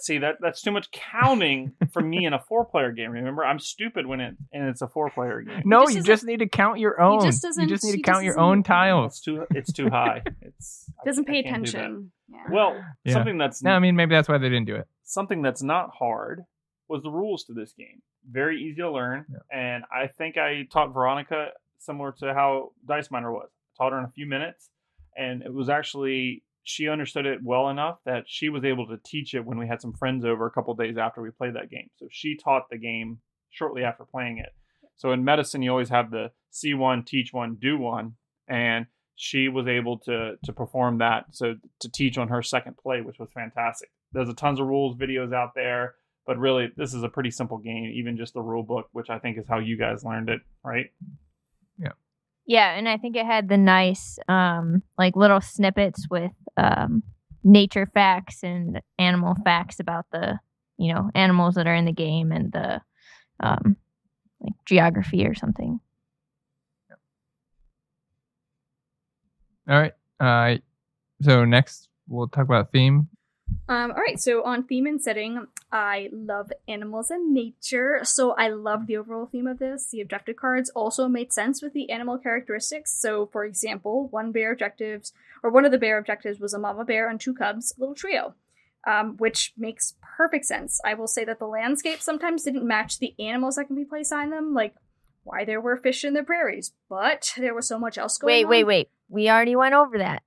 See that that's too much counting for me in a four player game. Remember, I'm stupid when it and it's a four player game.
no,
just
you just need to count your own.
just
you
doesn't-
just need to
he
count
just
your
doesn't-
own
It's
tiles.
too it's too high. *laughs* It's
doesn't
I
pay
can't do
attention. Yeah.
Well,
Yeah.
something that's
No, I mean maybe that's why they didn't do it.
something that's not hard was the rules to this game. Very easy to learn,
Yeah.
and I think I taught Veronica similar to how Dice Miner was. taught her in a few minutes, and it was actually she understood it well enough that she was able to teach it when we had some friends over a couple days after we played that game. So she taught the game shortly after playing it. So in medicine, you always have the see one, teach one, do one, and she was able to to perform that. So to teach on her second play, which was fantastic. There's a tons of rules videos out there, but really this is a pretty simple game. Even just the rule book, which I think is how you guys learned it, right?
Yeah, and I think it had the nice um like little snippets with um nature facts and animal facts about the you know animals that are in the game and the um like geography or something.
All right. Uh, so next we'll talk about theme.
Um, all right, so on theme and setting, I love animals and nature, so I love the overall theme of this. The objective cards also made sense with the animal characteristics. So, for example, one bear objectives, or one of the bear objectives was a mama bear and two cubs, little trio, um, which makes perfect sense. I will say that the landscape sometimes didn't match the animals that can be placed on them, like why there were fish in the prairies, but there was so much else going
Wait,
on.
Wait, wait, wait. We already went over that.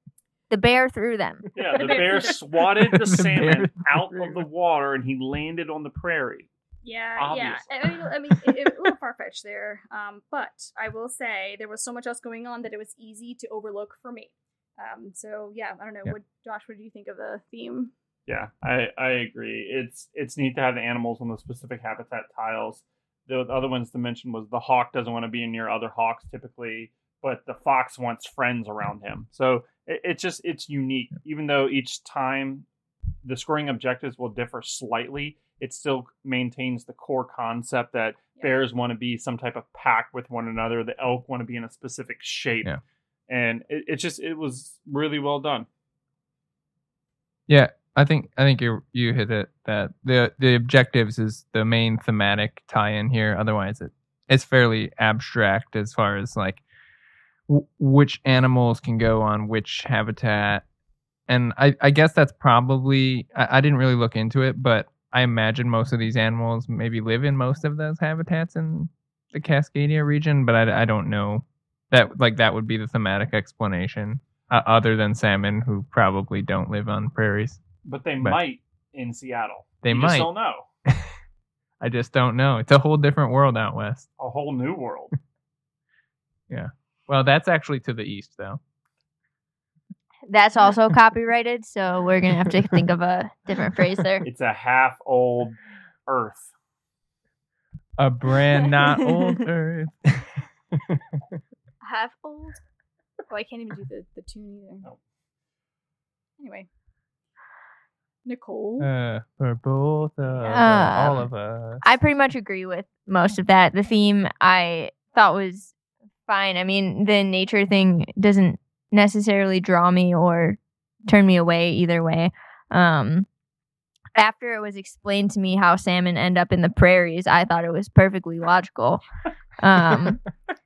The bear threw them. *laughs*
Yeah, the
The bear-
bear swatted *laughs* the
The
salmon
bear-
out of the water and he landed on the prairie.
Yeah, yeah. I mean, I mean, it, it, a little *laughs* far fetched there. Um, but I will say there was so much else going on that it was easy to overlook for me. Um, so yeah, I don't know.
Yeah.
What Josh? What do you think of the theme?
Yeah, I, I agree. It's it's neat to have the animals on the specific habitat tiles. The other ones to mention was the hawk doesn't want to be near other hawks typically, but the fox wants friends around him. So it, it's just it's unique. Even though each time the scoring objectives will differ slightly, it still maintains the core concept that
Yeah.
bears want to be some type of pack with one another. The elk want to be in a specific shape,
Yeah.
and it, it just it was really well done.
Yeah, I think I think you you hit it. That the the objectives is the main thematic tie-in here. Otherwise, it it's fairly abstract as far as like w- which animals can go on which habitat. And I, I guess that's probably I, I didn't really look into it, but I imagine most of these animals maybe live in most of those habitats in the Cascadia region. But I, I don't know that like that would be the thematic explanation uh, other than salmon who probably don't live on prairies.
But they
But-
might in Seattle.
They
You
might.
Just don't know. *laughs*
I just don't know. It's a whole different world out west.
A whole new world. *laughs*
Well, that's actually to the east, though.
That's also *laughs* copyrighted, so we're gonna have to think of a different phrase there.
It's a half old Earth.
A brand not old *laughs* Earth. *laughs*
Half old. Oh, I can't even do the the tune either.
No.
Anyway, Nicole.
uh, for both of us,
Um,
all of us.
I pretty much agree with most of that. The theme I thought was fine. I mean, the nature thing doesn't necessarily draw me or turn me away either way. Um, after it was explained to me how salmon end up in the prairies, I thought it was perfectly logical. Um,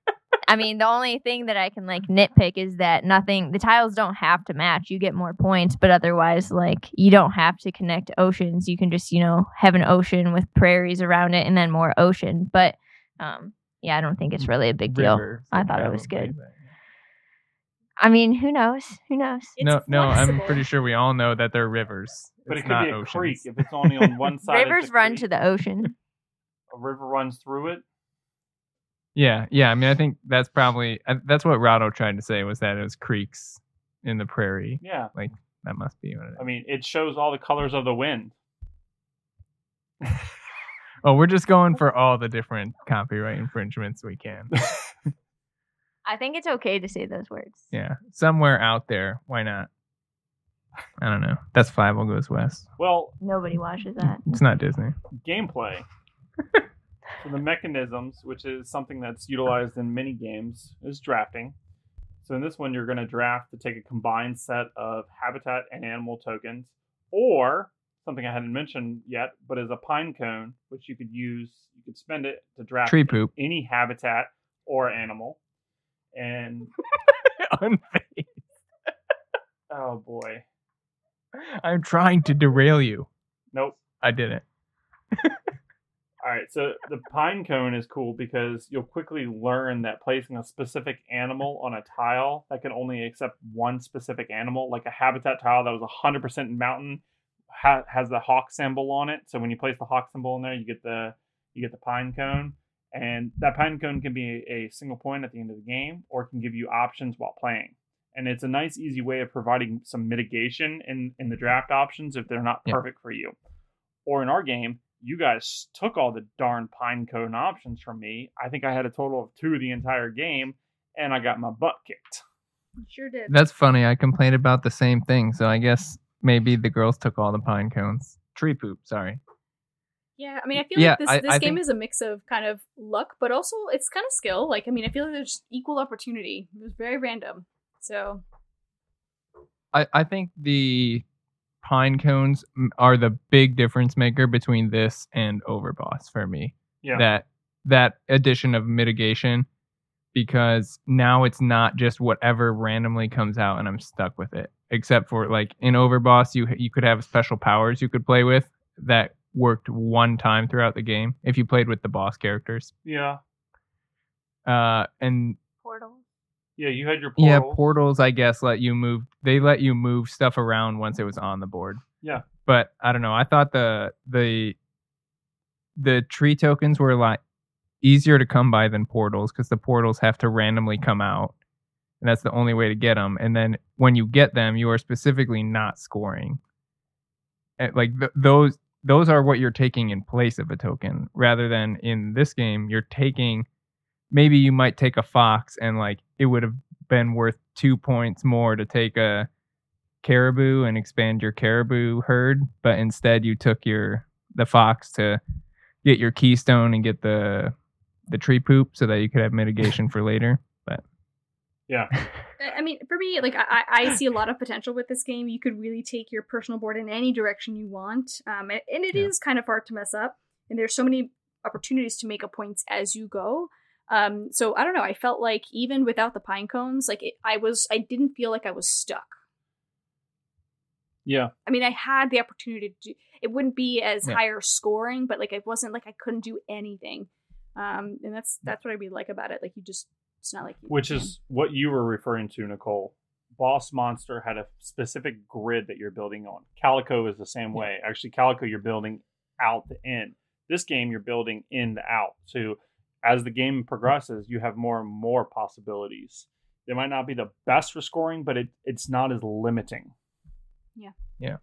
*laughs* I mean, the only thing that I can like nitpick is that nothing, the tiles don't have to match. You get more points, but otherwise, like, you don't have to connect oceans. You can just, you know, have an ocean with prairies around it and then more ocean. But, um, yeah, I don't think it's really a big deal.
River,
I thought it was good.
but-
I mean, who knows? Who knows?
It's
No, no, I'm
flexible.
pretty sure we all know that they're rivers.
But
It's
it could
not
be a
oceans.
creek if it's only on one *laughs* side. of
Rivers
the
run
creek,
to the ocean.
A river runs through it.
Yeah, yeah. I mean, I think that's probably uh, that's what Rahdo tried to say was that it was creeks in the prairie.
Yeah.
Like that must be what it is.
I mean, it shows all the colors of the wind. *laughs*
Oh, we're just going for all the different copyright infringements we can. *laughs*
I think it's okay to say those words.
Yeah, somewhere out there. Why not? I don't know. That's five. Will goes west.
Well,
Nobody watches that.
It's not Disney.
gameplay. *laughs* so the mechanisms, which is something that's utilized in many games, is drafting. So in this one, you're going to draft to take a combined set of habitat and animal tokens, or something I hadn't mentioned yet, but is a pine cone, which you could use. You could spend it to draft
Tree poop.
any habitat or animal. And *laughs* oh boy,
I'm trying to derail you.
nope.
I didn't. *laughs*
All right, so the pine cone is cool because you'll quickly learn that placing a specific animal on a tile that can only accept one specific animal, like a habitat tile that was 100% mountain, ha- has the hawk symbol on it. So when you place the hawk symbol in there, you get the you get the pine cone, and that pine cone can be a, a single point at the end of the game, or it can give you options while playing. And it's a nice, easy way of providing some mitigation in in the draft options if they're not
Yeah.
perfect for you. Or in our game, you guys took all the darn pine cone options from me. I think I had a total of two the entire game, and I got my butt kicked.
Sure did.
That's funny. I complained about the same thing, so I guess maybe the girls took all the pine cones. Tree poop. Sorry.
Yeah, I mean, I feel
Yeah,
like this
I-
this
I
game
think-
is a mix of kind of luck, but also it's kind of skill. Like, I mean, I feel like there's equal opportunity. It was very random. So
I, I think the pine cones are the big difference maker between this and Overboss for me.
Yeah.
That that addition of mitigation because now it's not just whatever randomly comes out and I'm stuck with it. Except for like in Overboss you you could have special powers you could play with that worked one time throughout the game if you played with the boss characters.
Yeah.
Uh and
portals.
Yeah, you had your
Yeah,
portals.
portals I guess let you move they let you move stuff around once it was on the board.
Yeah.
But I don't know. I thought the the the tree tokens were a lot easier to come by than portals because the portals have to randomly come out, and that's the only way to get them. And then when you get them, you are specifically not scoring. And, like th- those those are what you're taking in place of a token rather than in this game you're taking maybe you might take a fox and like it would have been worth two points more to take a caribou and expand your caribou herd but instead you took your the fox to get your keystone and get the the tree poop so that you could have mitigation for later
Yeah.
I mean, for me, like I, I see a lot of potential with this game. You could really take your personal board in any direction you want, um, and, and it is
Yeah.
kind of hard to mess up. And there's so many opportunities to make up points as you go. Um, so I don't know. I felt like even without the pine cones, like it, I was, I didn't feel like I was stuck.
Yeah.
I mean, I had the opportunity to do. It wouldn't be as
Yeah.
higher scoring, but like it wasn't like I couldn't do anything. Um, and that's that's what I really like about it. Like you just, it's not like you
Which
can.
is what you were referring to, Nicole. Boss Monster had a specific grid that you're building on. Calico is the same way. Actually, Calico you're building out the in. This game you're building in the out. So as the game progresses, you have more and more possibilities. They might not be the best for scoring, but it, it's not as limiting.
Yeah. Yeah.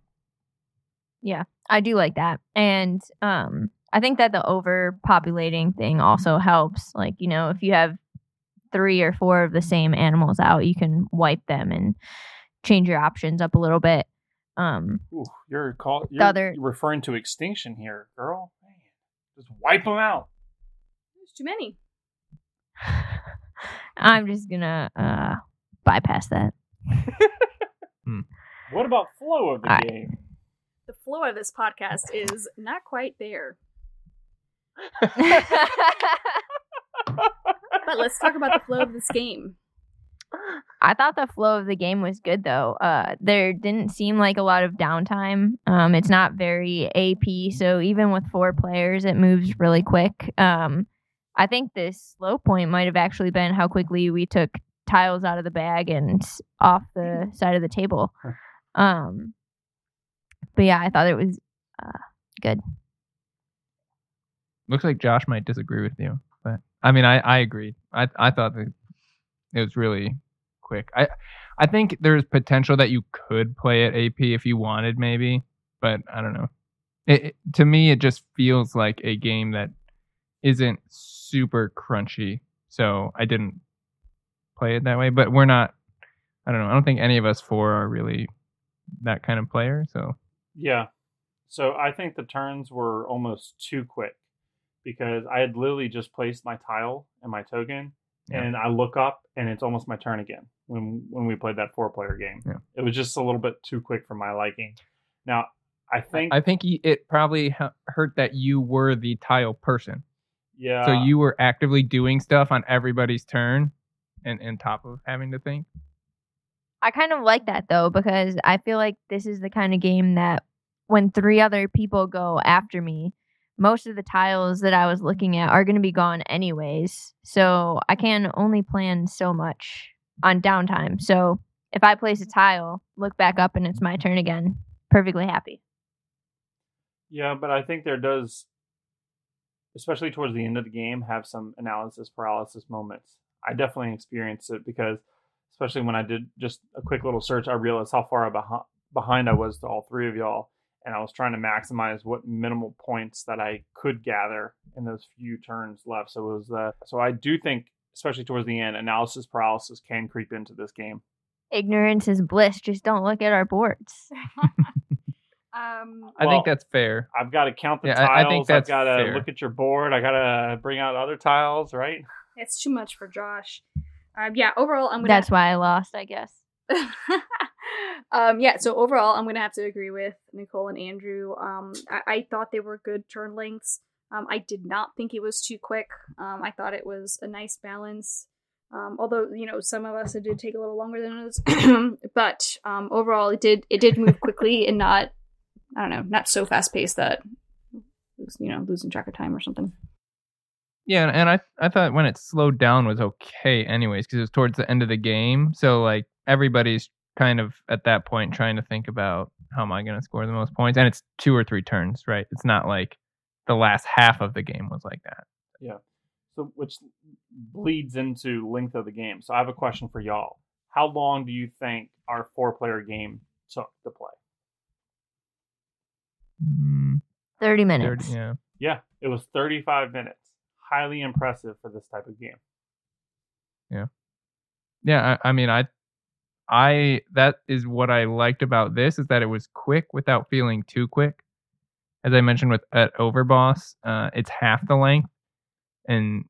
Yeah, I do like that. And um I think that the overpopulating thing also helps. Like, you know, if you have three or four of the same animals out, you can wipe them and change your options up a little bit. Um
Ooh, you're call, you're
other-
referring to extinction here, girl. Man, just wipe them out.
There's too many. *laughs*
I'm just gonna uh bypass that. *laughs*
What about flow of the
All right.
game?
The flow of this podcast is not quite there. *laughs* But let's talk about the flow of this game.
I thought the flow of the game was good though. Uh, there didn't seem like a lot of downtime. Um, it's not very AP, so even with four players, it moves really quick. Um, I think the slow point might have actually been how quickly we took tiles out of the bag and off the side of the table. Um, but yeah, I thought it was uh, good.
looks like Josh might disagree with you, but I mean, I I agreed. I I thought that it was really quick. I I think there's potential that you could play it AP if you wanted, maybe, but I don't know. It, it- to me, it just feels like a game that isn't super crunchy, so I didn't play it that way. But we're not. I don't know. I don't think any of us four are really that kind of player. So
Yeah. So I think the turns were almost too quick because I had literally just placed my tile and my token,
Yeah.
and I look up and it's almost my turn again when when we played that four player game.
Yeah.
It was just a little bit too quick for my liking. Now I think
I think it probably hurt that you were the tile person.
yeah.
so you were actively doing stuff on everybody's turn and and top of having to think
I kind of like that though because I feel like this is the kind of game that when three other people go after me, most of the tiles that I was looking at are going to be gone anyways. So I can only plan so much on downtime. So if I place a tile, look back up and it's my turn again, perfectly happy.
Yeah, but I think there does, especially towards the end of the game, have some analysis paralysis moments. I definitely experienced it because, especially when I did just a quick little search, I realized how far behind I was to all three of y'all, and I was trying to maximize what minimal points that I could gather in those few turns left. So it was uh, so I do think, especially towards the end, analysis paralysis can creep into this game.
Ignorance is bliss. Just don't look at our boards. *laughs*
Um,
i
Well,
think that's fair
I've got to count the
Yeah, I- I
tiles.
think
I've got to
fair.
look at your board. I got to bring out other tiles, right?
it's too much for Josh. Um, yeah, overall, I'm gonna.
That's why I lost, I guess. *laughs*
um, yeah, so overall, I'm gonna have to agree with Nicole and Andrew. Um, I, I thought they were good turn lengths. Um, I did not think it was too quick. Um, I thought it was a nice balance. Um, although you know some of us it did take a little longer than others, *clears throat* but um, overall it did it did move quickly and not I don't know not so fast paced that was, you know losing track of time or something.
yeah and i i thought when it slowed down was okay anyways because it was towards the end of the game so like everybody's kind of at that point trying to think about how am i going to score the most points and it's two or three turns right it's not like the last half of the game was like that. Yeah.
So, which bleeds into length of the game. So, I have a question for y'all. How long do you think our four-player game took to play?
Mm,
30
thirty-
minutes.
yeah.
Yeah, it was 35 minutes. Highly impressive for this type of game.
Yeah. Yeah, I, I mean, I, I that is what I liked about this is that it was quick without feeling too quick. As I mentioned with at Overboss, uh, it's half the length, and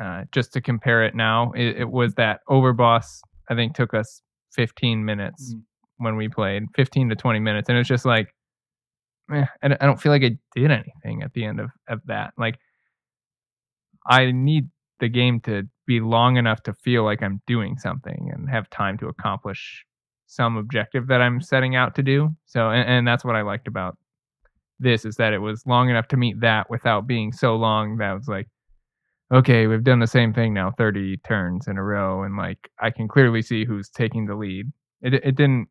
uh, just to compare it now, it, it was that Overboss I think took us 15 minutes
Mhm.
when we played, 15 to 20 minutes, and it's just like, eh, I don't- I don't feel like I did anything at the end of of that. Like, I need the game to be long enough to feel like I'm doing something and have time to accomplish some objective that I'm setting out to do. So, and, and that's what I liked about this is that it was long enough to meet that without being so long that was like, okay, we've done the same thing now 30 turns in a row, and like I can clearly see who's taking the lead. It it didn't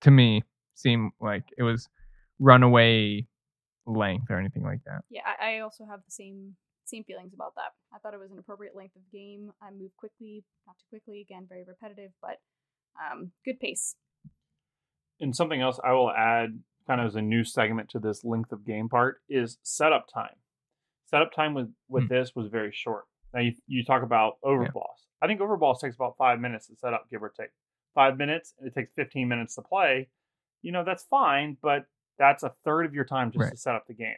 to me seem like it was runaway length or anything like that.
Yeah, I, I also have the same same feelings about that. I thought it was an appropriate length of game. I moved quickly, not too quickly. Again, very repetitive, but um, good pace.
And something else I will add, kind of as a new segment to this length of game part, is setup time. Setup time with with
Hmm.
this was very short. Now you you talk about Overboss. I think Overboss takes about five minutes to set up, give or take. Five minutes, and it takes fifteen minutes to play. You know that's fine, but that's a third of your time just
Right.
to set up the game.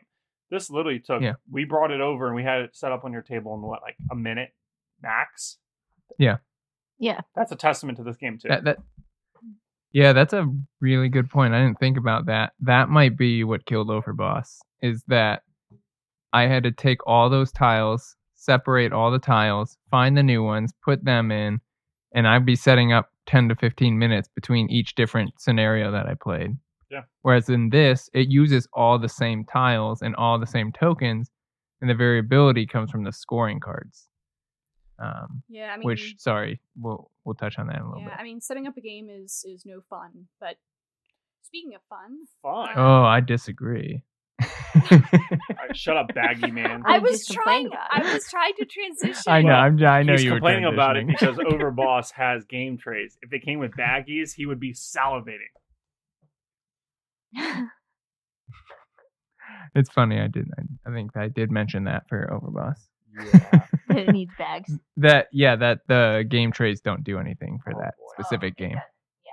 This literally took.
Yeah.
We brought it over and we had it set up on your table in what like a minute max.
Yeah. Yeah.
That's a testament to this game too.
That, that yeah, that's a really good point. I didn't think about that. That might be what killed Overboss is that I had to take all those tiles, separate all the tiles, find the new ones, put them in, and I'd be setting up 10 to 15 minutes between each different scenario that I played.
Yeah.
Whereas in this, it uses all the same tiles and all the same tokens, and the variability comes from the scoring cards. Um,
Yeah, I mean,
which sorry, we'll we'll touch on that in a little
yeah,
bit.
I mean, setting up a game is is no fun. But speaking of fun,
Fine.
Oh, I disagree.
All right, shut up, baggy man.
I
I
was trying. I was trying to *laughs* transition.
I know. I'm. I know you were
complaining about it because *laughs* Overboss has game trays. If they came with baggies, he would be salivating. *laughs*
it's funny. I did. I, I think I did mention that for Overboss.
Yeah. *laughs*
it needs bags.
That yeah. That the game trays don't do anything for
Oh,
that
boy.
specific
Oh,
game.
doesn't. Yeah,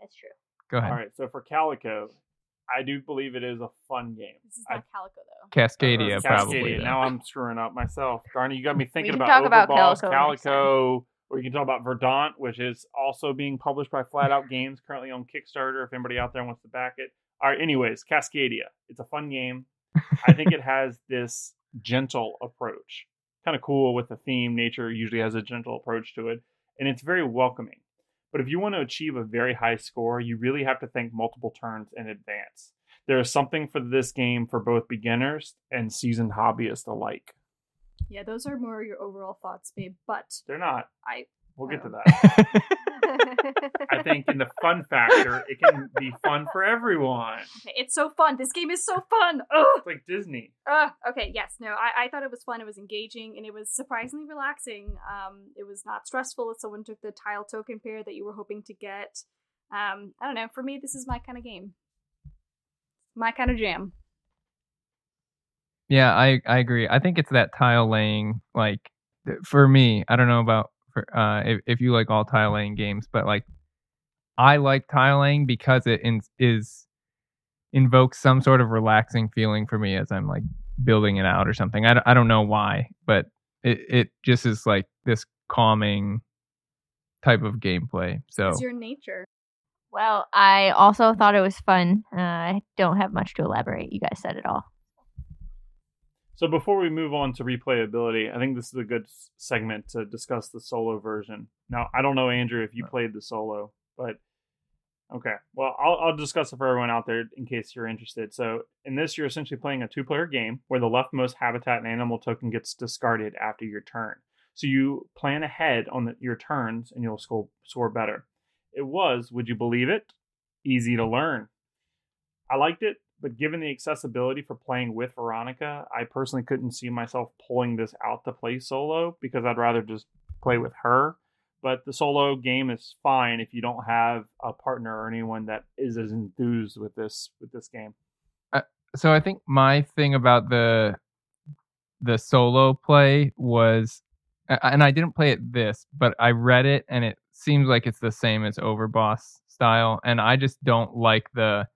that's true.
Go ahead.
All right. So for Calico, I do believe it is a fun game.
This is
I-
not Calico though.
Cascadia,
Uh,
probably. Though.
Now I'm screwing up myself. Darn you got me thinking
can
about
talk about
Overboss,
Calico next time.
Calico, or you can talk about Verdant, which is also being published by Flat Out Games, currently on Kickstarter. If anybody out there wants to back it. All right. Anyways, Cascadia. It's a fun game. I think it *laughs* has this gentle approach. Kind of cool with the theme. Nature usually has a gentle approach to it, and it's very welcoming. But if you want to achieve a very high score, you really have to think multiple turns in advance. There is something for this game for both beginners and seasoned hobbyists alike.
Yeah, those are more your overall thoughts, babe. But
They're not.
I
We'll get to
Oh.
that. *laughs* I think in the fun factor, it can be fun for everyone.
it's so fun. This game is so fun. Oh,
It's like Disney.
Uh, okay, yes, no, I, I thought it was fun. It was engaging, and it was surprisingly relaxing. Um, it was not stressful if someone took the tile token pair that you were hoping to get. Um, I don't know. For me, this is my kind of game. My kind of jam.
Yeah, I I agree. I think it's that tile laying like for me. I don't know about for uh if if you like all tile laying games, but like I like tile laying because it in, is invokes some sort of relaxing feeling for me as I'm like building it out or something. I, don't- I don't know why, but it it just is like this calming type of gameplay. So
It's your nature.
well, I also thought it was fun. Uh, I don't have much to elaborate. You guys said it all.
So before we move on to replayability, I think this is a good segment to discuss the solo version. Now, I don't know Andrew if you played the solo, but okay. Well, I'll, I'll discuss it for everyone out there in case you're interested. So in this, you're essentially playing a two-player game where the leftmost habitat and animal token gets discarded after your turn. So you plan ahead on the, your turns, and you'll score score better. It was, would you believe it, easy to learn. I liked it. But given the accessibility for playing with Veronica, I personally couldn't see myself pulling this out to play solo because I'd rather just play with her. But the solo game is fine if you don't have a partner or anyone that is as enthused with this with this game.
Uh, so I think my thing about the the solo play was, and I didn't play it this, but I read it and it seems like it's the same as Overboss style, and I just don't like the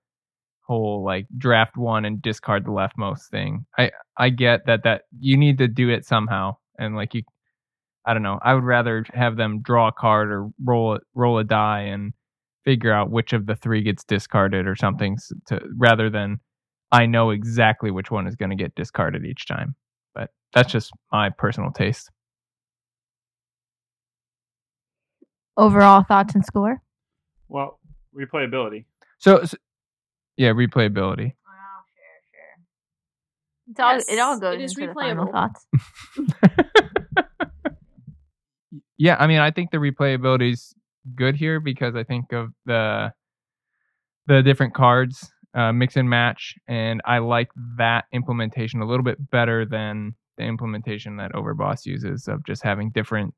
whole like draft one and discard the leftmost thing. I I get that that you need to do it somehow, and like you, I don't know. I would rather have them draw a card or roll it, roll a die and figure out which of the three gets discarded or something to rather than I know exactly which one is going to get discarded each time. But that's just my personal taste.
Overall thoughts and score?
Well, replayability.
So, s yeah, replayability.
Oh, sure, sure. It's all,
Yes,
it all goes
is
into the final
replayable.
thoughts. *laughs*
yeah, I mean, I think the replayability is good here because I think of the the different cards, uh, mix and match, and I like that implementation a little bit better than the implementation that Overboss uses of just having different,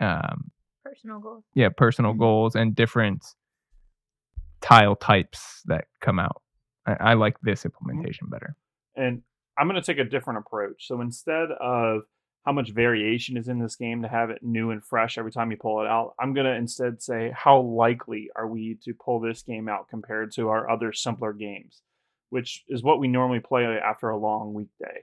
um,
Personal goals.
yeah, personal goals and different tile types that come out. I, I like this mm-hmm. implementation better.
And I'm going to take a different approach. So instead of how much variation is in this game to have it new and fresh every time you pull it out, I'm going to instead say how likely are we to pull this game out compared to our other simpler games, which is what we normally play after a long weekday.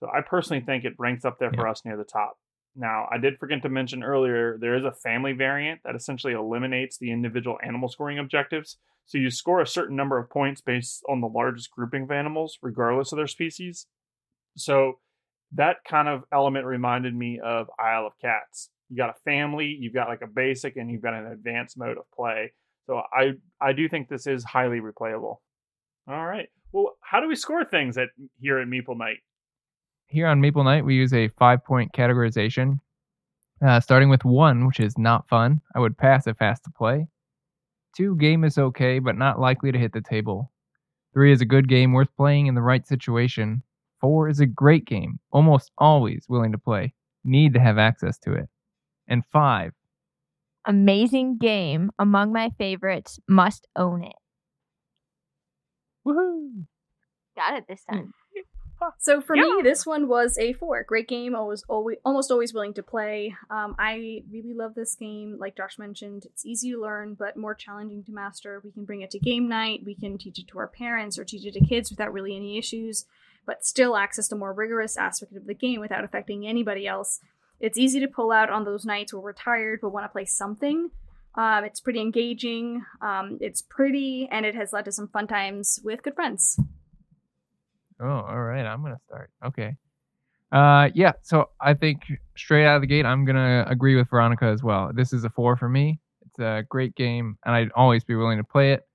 So I personally think it ranks up there for us near the top. Now, I did forget to mention earlier there is a family variant that essentially eliminates the individual animal scoring objectives. So you score a certain number of points based on the largest grouping of animals, regardless of their species. So that kind of element reminded me of Isle of Cats. You got a family, you've got like a basic, and you've got an advanced mode of play. So I I do think this is highly replayable. All right. Well, how do we score things at here at Meeple Night?
Here on Meeple Night, we use a five point categorization, uh, starting with one, which is not fun. I would pass if asked to play. Two, game is okay, but not likely to hit the table. Three is a good game worth playing in the right situation. Four is a great game, almost always willing to play. Need to have access to it. And five,
Amazing game. Among my favorites. Must own it.
woohoo!
Got it this time.
So for
Yeah.
me, this one was a four. Great game. Always, always, almost always willing to play. Um, I really love this game. Like Josh mentioned, it's easy to learn, but more challenging to master. We can bring it to game night. We can teach it to our parents or teach it to kids without really any issues, but still access the more rigorous aspect of the game without affecting anybody else. It's easy to pull out on those nights where we're tired but want to play something. Um, it's pretty engaging. Um, it's pretty, and it has led to some fun times with good friends.
Oh, all right. I'm gonna start. Okay. Uh, yeah. So I think straight out of the gate, I'm gonna agree with Veronica as well. This is a four for me. It's a great game, and I'd always be willing to play it.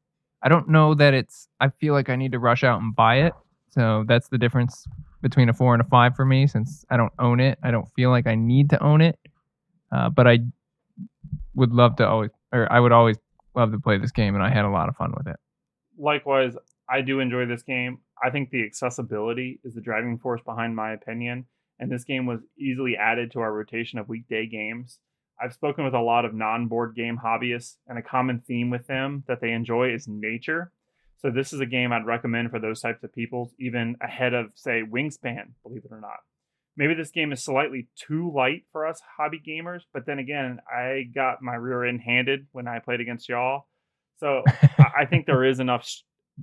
I don't know that it's. I feel like I need to rush out and buy it. So that's the difference between a four and a five for me. Since I don't own it, I don't feel like I need to own it. Uh, but I would love to always, or I would always love to play this game, and I had a lot of fun with it.
likewise, I do enjoy this game. I think the accessibility is the driving force behind my opinion, and this game was easily added to our rotation of weekday games. I've spoken with a lot of non board game hobbyists, and a common theme with them that they enjoy is nature. So, this is a game I'd recommend for those types of people, even ahead of, say, Wingspan, believe it or not. Maybe this game is slightly too light for us hobby gamers, but then again, I got my rear end handed when I played against y'all. So, *laughs* I think there is enough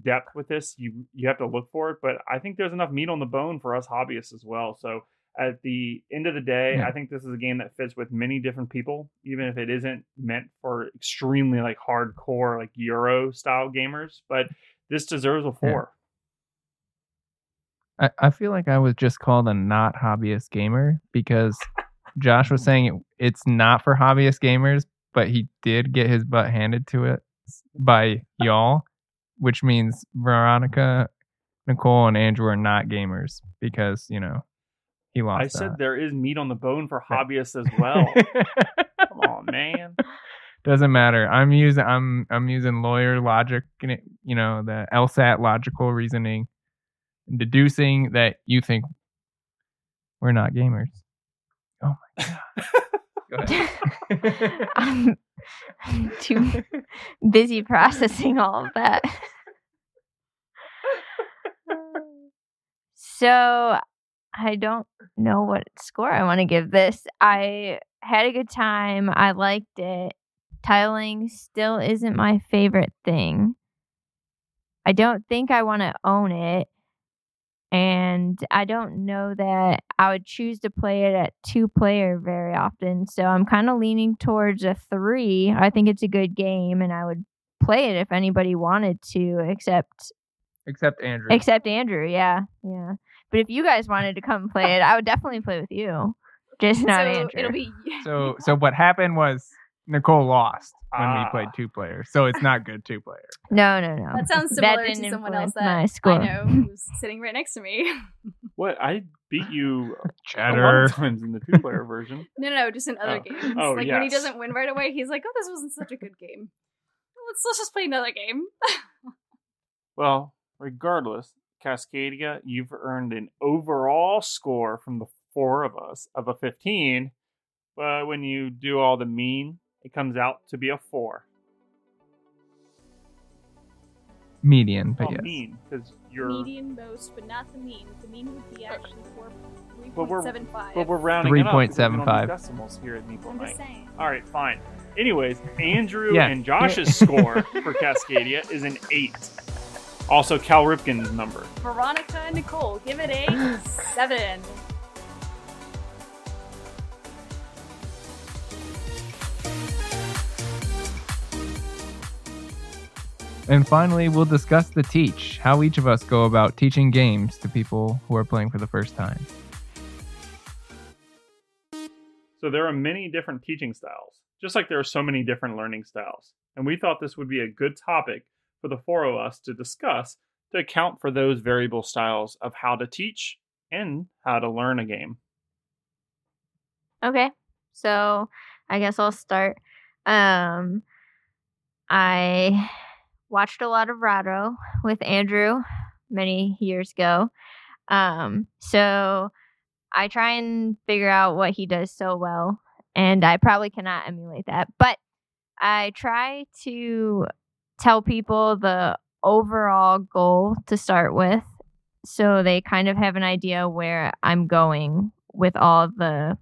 depth with this. You you have to look for it, but I think there's enough meat on the bone for us hobbyists as well. So at the end of the day,
Yeah.
I think this is a game that fits with many different people, even if it isn't meant for extremely like hardcore like Euro style gamers. But this deserves a
Yeah.
four.
I, I feel like I was just called a not hobbyist gamer because Josh was saying it, it's not for hobbyist gamers, but he did get his butt handed to it by y'all, which means Veronica, Nicole, and Andrew are not gamers because, you know, he lost.
I said there is meat on the bone for *laughs* hobbyists as well. Come on, man. *laughs*
Doesn't matter. I'm using I'm I'm using lawyer logic you know, the LSAT logical reasoning, deducing that you think we're not gamers. Oh my god. *laughs* *laughs*
I'm, I'm too busy processing all of that. *laughs* so I don't know what score I want to give this. I had a good time. I liked it. Tiling still isn't my favorite thing. I don't think I want to own it. And I don't know that I would choose to play it at two player very often. So I'm kind of leaning towards a three. I think it's a good game and I would play it if anybody wanted to, except
Except Andrew.
except Andrew, yeah. Yeah. But if you guys wanted to come play it, I would definitely play with you. Just *laughs* not
so
Andrew.
it'll be
so *laughs* so what happened was Nicole lost when we
Ah.
played two player. So it's not good two player. *laughs*
no, no, no.
That sounds
That
similar
didn't
to someone
influence
else
my
that
score.
I know who's *laughs* sitting right next to me. *laughs*
What? I beat you a lot of times in the two player version.
no, no, no, just in other
Oh.
games.
Oh,
like when he doesn't win right away, he's like, "Oh, this wasn't such a good game. Let's let's just play another game."
Well, regardless, Cascadia, you've earned an overall score from the four of us of a 15. But when you do all the mean, it comes out to be a four.
Median, but
Well,
yes.
mean, because you're.
Median most, but not the mean. The mean would be actually four three
But we're-
point seven five.
But we're rounding it up because we don't do
3.75.
decimals here at Meeple Night. All right, fine. Anyways, Andrew
Yeah.
and Josh's score for Cascadia is an eight. Also, Cal Ripken's number.
Veronica and Nicole, give it a seven.
And finally, we'll discuss the teach, how each of us go about teaching games to people who are playing for the first time.
So there are many different teaching styles, just like there are so many different learning styles. And we thought this would be a good topic for the four of us to discuss to account for those variable styles of how to teach and how to learn a game.
Okay. So I guess I'll start. Um I watched a lot of Rahdo with Andrew many years ago. Um so I try and figure out what he does so well and I probably cannot emulate that. But I try to tell people the overall goal to start with so they kind of have an idea where I'm going with all the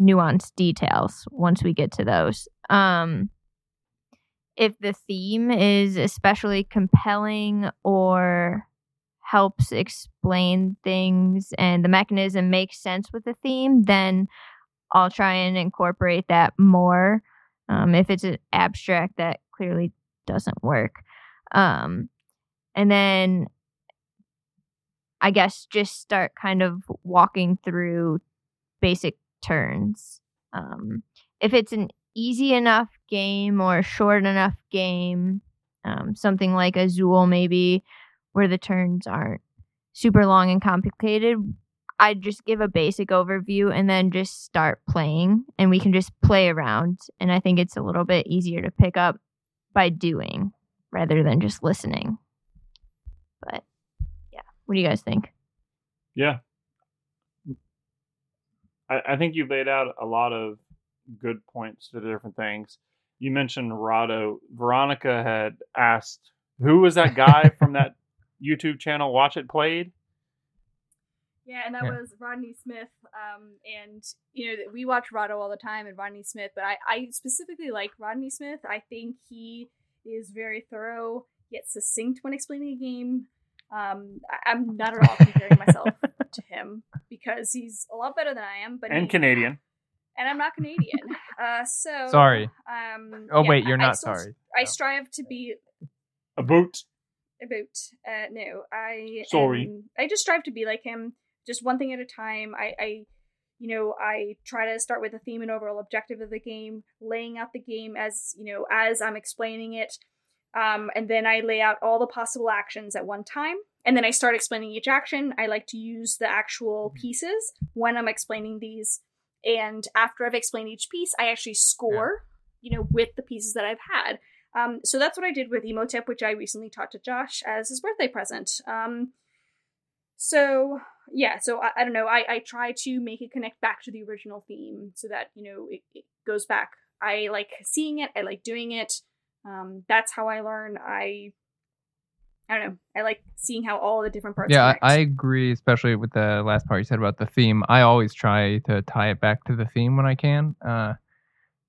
nuanced details once we get to those. Um, if the theme is especially compelling or helps explain things and the mechanism makes sense with the theme, then I'll try and incorporate that more. Um, if it's an abstract, that clearly doesn't work. Um, and then I guess just start kind of walking through basic turns. Um, if it's an easy enough game or a short enough game, um, something like Azul maybe, where the turns aren't super long and complicated, I'd just give a basic overview and then just start playing, and we can just play around. And I think it's a little bit easier to pick up by doing rather than just listening. But yeah, what do you guys think?
Yeah. I, I think you've laid out a lot of good points to the different things. You mentioned Rahdo. Veronica had asked, who was that guy from that *laughs* YouTube channel, Watch It Played?
Yeah, and that
Yeah.
was Rodney Smith. Um, and you know we watch Rahdo all the time and Rodney Smith, but I, I specifically like Rodney Smith. I think he is very thorough yet succinct when explaining a game. Um, I, I'm not at all *laughs* comparing myself to him because he's a lot better than I am. But
And
he-
Canadian.
And I'm not Canadian. Uh, so
Sorry.
Um,
Oh
yeah,
wait, you're
I- I
not
still-
sorry.
I strive to be
A boot.
about uh no i
Sorry.
am- i just strive to be like him just one thing at a time i i you know i try to start with the theme and overall objective of the game laying out the game as you know as i'm explaining it um and then i lay out all the possible actions at one time and then i start explaining each action i like to use the actual pieces when i'm explaining these and after i've explained each piece i actually score you know with the pieces that i've had Um, so that's what I did with Imhotep, which I recently taught to Josh as his birthday present. Um, so yeah, so I, I don't know. I, I try to make it connect back to the original theme so that you know it, it goes back. I like seeing it. I like doing it. Um, that's how I learn. I I don't know. I like seeing how all the different parts.
Yeah, I. I agree, especially with the last part you said about the theme. I always try to tie it back to the theme when I can. Uh,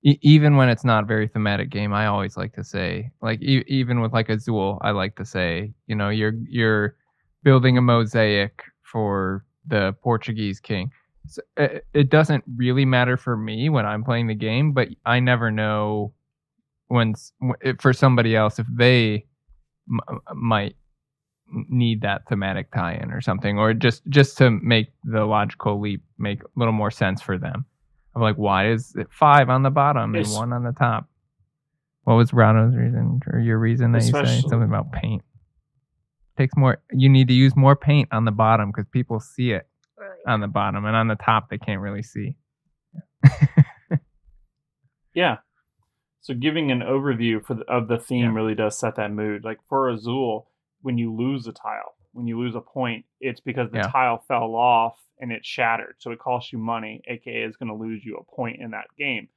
e- even when it's not a very thematic game, I always like to say, like, e- even with like Azul, I like to say, you know, you're you're building a mosaic for the Portuguese king. So it, it doesn't really matter for me when I'm playing the game, but I never know when s- w- if- for somebody else if they m- might need that thematic tie-in or something or just just to make the logical leap make a little more sense for them i'm like why is it five on the bottom and one on the top what was Rano's reason or your reason that you say something about paint takes more you need to use more paint on the bottom because people see it
Right.
on the bottom and on the top they can't really see
Yeah. So giving an overview for the, of the theme
Yeah.
really does set that mood. Like for Azul, when you lose a tile, when you lose a point, it's because the
Yeah.
tile fell off and it shattered. So it costs you money, aka is going to lose you a point in that game.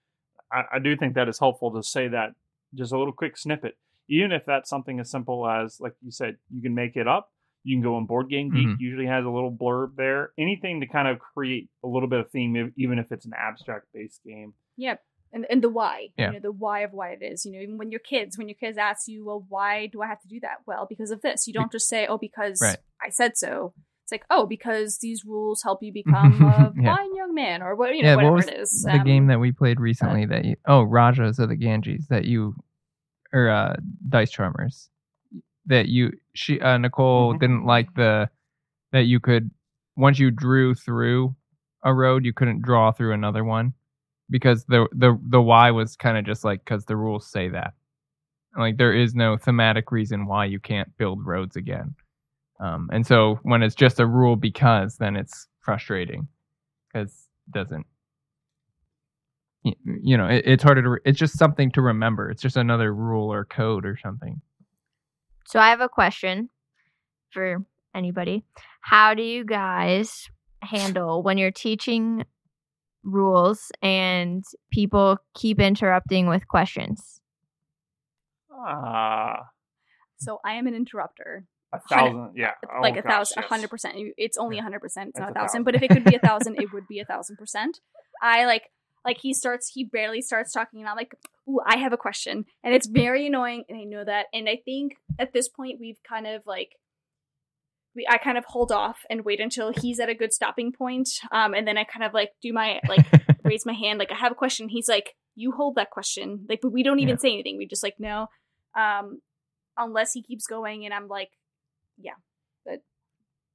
I, I do think that is helpful to say that just a little quick snippet. Even if that's something as simple as, like you said, you can make it up. You can go on Board Game Geek.
Mhm.
Usually has a little blurb there. Anything to kind of create a little bit of theme, even if it's an abstract based game.
Yep. And, and the why,
Yeah.
you know, the why of why it is. You know, even when your kids, when your kids ask you, well, why do I have to do that? Well, because of this. You don't just say, oh, because
Right.
I said so. It's like, oh, because these rules help you *laughs* become a
Yeah.
fine young man, or what, you know,
yeah
whatever
what was
it is.
the
Um,
game that we played recently that you oh rajas of the ganges that you or uh dice charmers that you she uh nicole
Mhm.
didn't like the that you could once you drew through a road you couldn't draw through another one because the the the why was kind of just like because the rules say that. Like there is no thematic reason why you can't build roads again. Um and so when it's just a rule because then it's frustrating because it doesn't you know it, it's harder to re- it's just something to remember. It's just another rule or code or something.
So I have a question for anybody. How do you guys handle when you're teaching rules and people keep interrupting with questions?
Ah,
So I am an interrupter.
a thousand. Yeah. Oh,
like a
gosh,
thousand, a hundred percent. You- It's only a hundred percent. It's
It's
not
a
a thousand.
thousand.
But if it could be a *laughs* thousand, it would be a thousand percent. I like like he starts. He barely starts talking, and I'm like, "Ooh, I have a question," and it's very annoying, and I know that. And I think at this point we've kind of like. We, I kind of hold off and wait until he's at a good stopping point, um, and then I kind of like do my like *laughs* raise my hand, like I have a question. He's like, "You hold that question," like, but we don't even
Yeah.
say anything. We just like no, um, unless he keeps going, and I'm like, yeah, but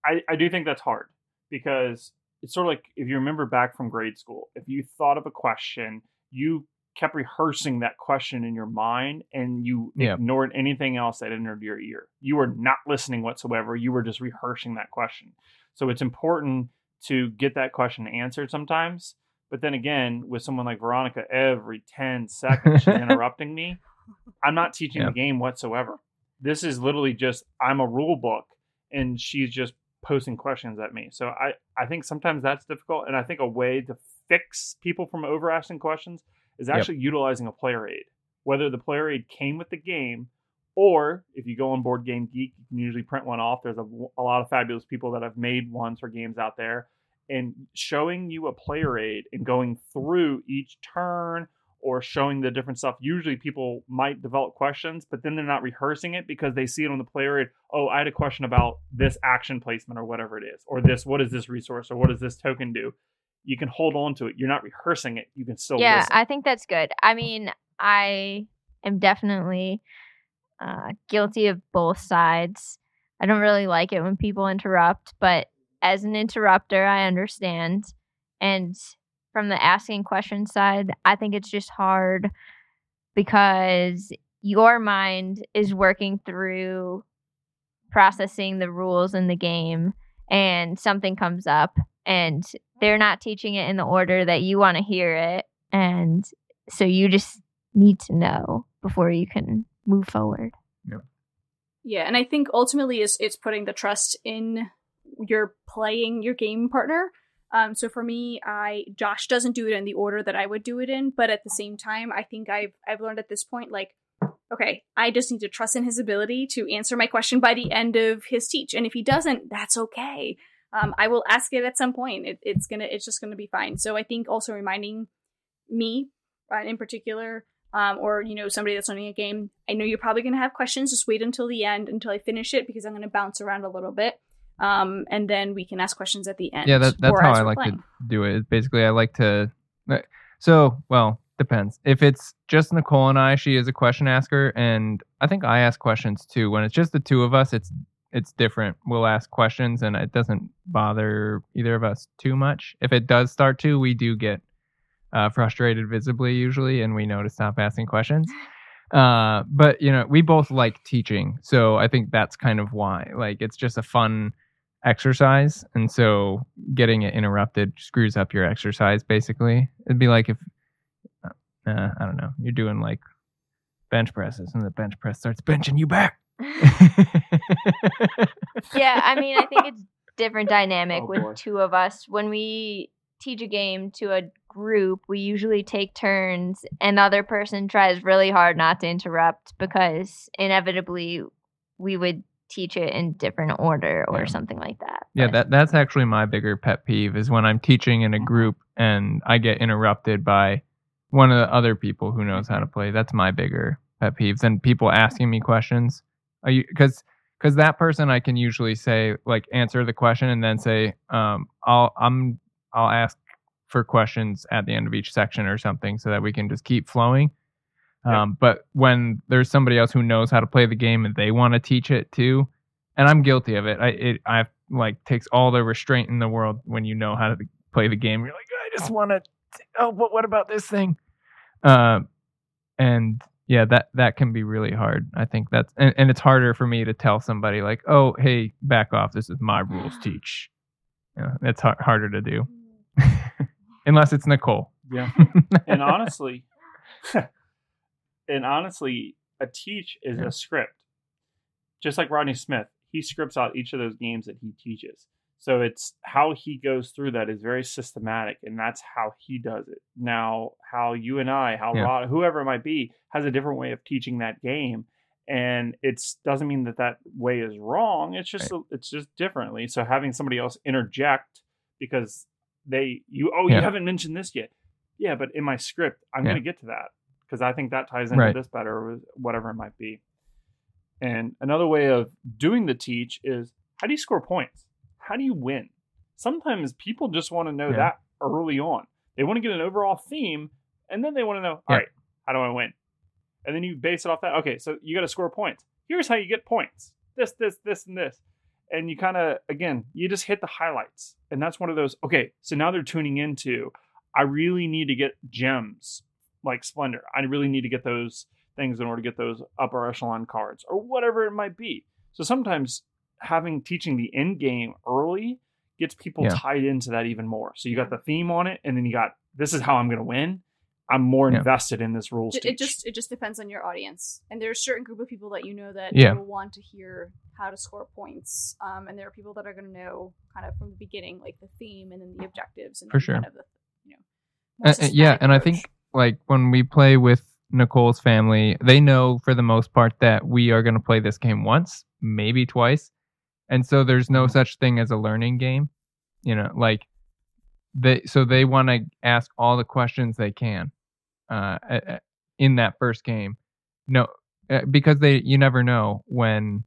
I, I do think that's hard because it's sort of like if you remember back from grade school, if you thought of a question, you kept rehearsing that question in your mind and you
Yeah.
ignored anything else that entered your ear. You were not listening whatsoever. You were just rehearsing that question. So it's important to get that question answered sometimes. But then again, with someone like Veronica, every 10 seconds she's *laughs* interrupting me. I'm not teaching
Yeah.
the game whatsoever. This is literally just I'm a rule book and she's just posting questions at me. So I, I think sometimes that's difficult. And I think a way to fix people from over asking questions is
Yep.
actually utilizing a player aid. Whether the player aid came with the game or if you go on Board Game Geek, you can usually print one off. There's a, a lot of fabulous people that have made ones for games out there. And showing you a player aid and going through each turn or showing the different stuff. Usually people might develop questions, but then they're not rehearsing it because they see it on the player aid. Oh, I had a question about this action placement or whatever it is, or this, what is this resource or what does this token do? You can hold on to it. You're not rehearsing it. You can still
yeah,
listen.
I think that's good. I mean, I am definitely uh, guilty of both sides. I don't really like it when people interrupt, but as an interrupter, I understand. And from the asking questions side, I think it's just hard because your mind is working through processing the rules in the game and something comes up and they're not teaching it in the order that you want to hear it and so you just need to know before you can move forward.
Yeah, and I think ultimately is it's putting the trust in your playing your game partner. Um, so for me, I Josh doesn't do it in the order that I would do it in, but at the same time, I think I've I've learned at this point like, okay, I just need to trust in his ability to answer my question by the end of his teach, and if he doesn't, that's okay. Um, I will ask it at some point. It, it's gonna it's just gonna be fine. So I think also reminding me uh, in particular um, or you know somebody that's running a game i know you're probably going to have questions just wait until the end until i finish it because i'm going to bounce around a little bit um, and then we can ask questions at the end
Yeah, that, that's how I like
playing.
to do it. Basically, I like to. uh, So, well, depends. If it's just Nicole and I, she is a question asker, and I think I ask questions too. When it's just the two of us, it's it's different. We'll ask questions, and it doesn't bother either of us too much. If it does start to, we do get uh, frustrated visibly usually, and we know to stop asking questions. *laughs* Uh, but you know, we both like teaching, so I think that's kind of why. Like, it's just a fun exercise, and so getting it interrupted screws up your exercise. Basically, it'd be like if uh, I don't know, you're doing like bench presses, and the bench press starts benching you back. *laughs*
yeah, I mean, I think it's different *laughs* dynamic
Oh,
with
boy.
two of us. When we teach a game to a group, we usually take turns, and the other person tries really hard not to interrupt because inevitably we would teach it in different order or
Yeah.
something like that.
Yeah,
But-
that that's actually my bigger pet peeve is when I'm teaching in a group and I get interrupted by one of the other people who knows how to play. That's my bigger pet peeves. And people asking me questions. Are you because because that person I can usually say like answer the question and then say um I'll I'm I'll ask for questions at the end of each section or something so that we can just keep flowing.
Yeah.
Um, but when there's somebody else who knows how to play the game and they want to teach it too, and I'm guilty of it. I it I like takes all the restraint in the world when you know how to play the game. You're like, I just want to. Oh, but what about this thing? Uh, and yeah, that that can be really hard. I think that's and, and it's harder for me to tell somebody like, oh, hey, back off. This is my rules. *gasps* Teach. Yeah, it's har- harder to do, *laughs* unless it's Nicole.
Yeah. *laughs* and honestly, *laughs* and honestly, a teach is
Yeah.
a script. Just like Rodney Smith, he scripts out each of those games that he teaches. So it's how he goes through that is very systematic, and that's how he does it. Now, how you and I, how
Yeah.
Rod, whoever it might be, has a different way of teaching that game, and it's doesn't mean that that way is wrong. It's just it's just differently. So having somebody else interject because they you oh
Yeah.
you haven't mentioned this yet, yeah, but in my script I'm
Yeah.
going to get to that because I think that ties into
Right.
this better, or whatever it might be. And another way of doing the teach is how do you score points? How do you win? Sometimes people just want to know
Yeah.
that early on. They want to get an overall theme, and then they want to know, all
Yeah.
right, how do I win? And then you base it off that. Okay, so you got to score points. Here's how you get points. This, this, this, and this. And you kind of, again, you just hit the highlights. And that's one of those, okay, so now they're tuning into, I really need to get gems like Splendor. I really need to get those things in order to get those upper echelon cards or whatever it might be. So sometimes having teaching the end game early gets people
Yeah.
tied into that even more. So you got the theme on it, and then you got this is how I'm going to win. I'm more
Yeah.
invested in this rules.
It, it just it just depends on your audience, and there's a certain group of people that you know that
Yeah.
will want to hear how to score points, um, and there are people that are going to know kind of from the beginning, like the theme and then the objectives, and
For sure.
kind of the you know.
Uh, uh, yeah,
systematic
and I think like when we play with Nicole's family, they know for the most part that we are going to play this game once, maybe twice, and so there's no
Mhm.
such thing as a learning game. You know, like they so they want to ask all the questions they can uh, in that first game. No, uh, because they you never know when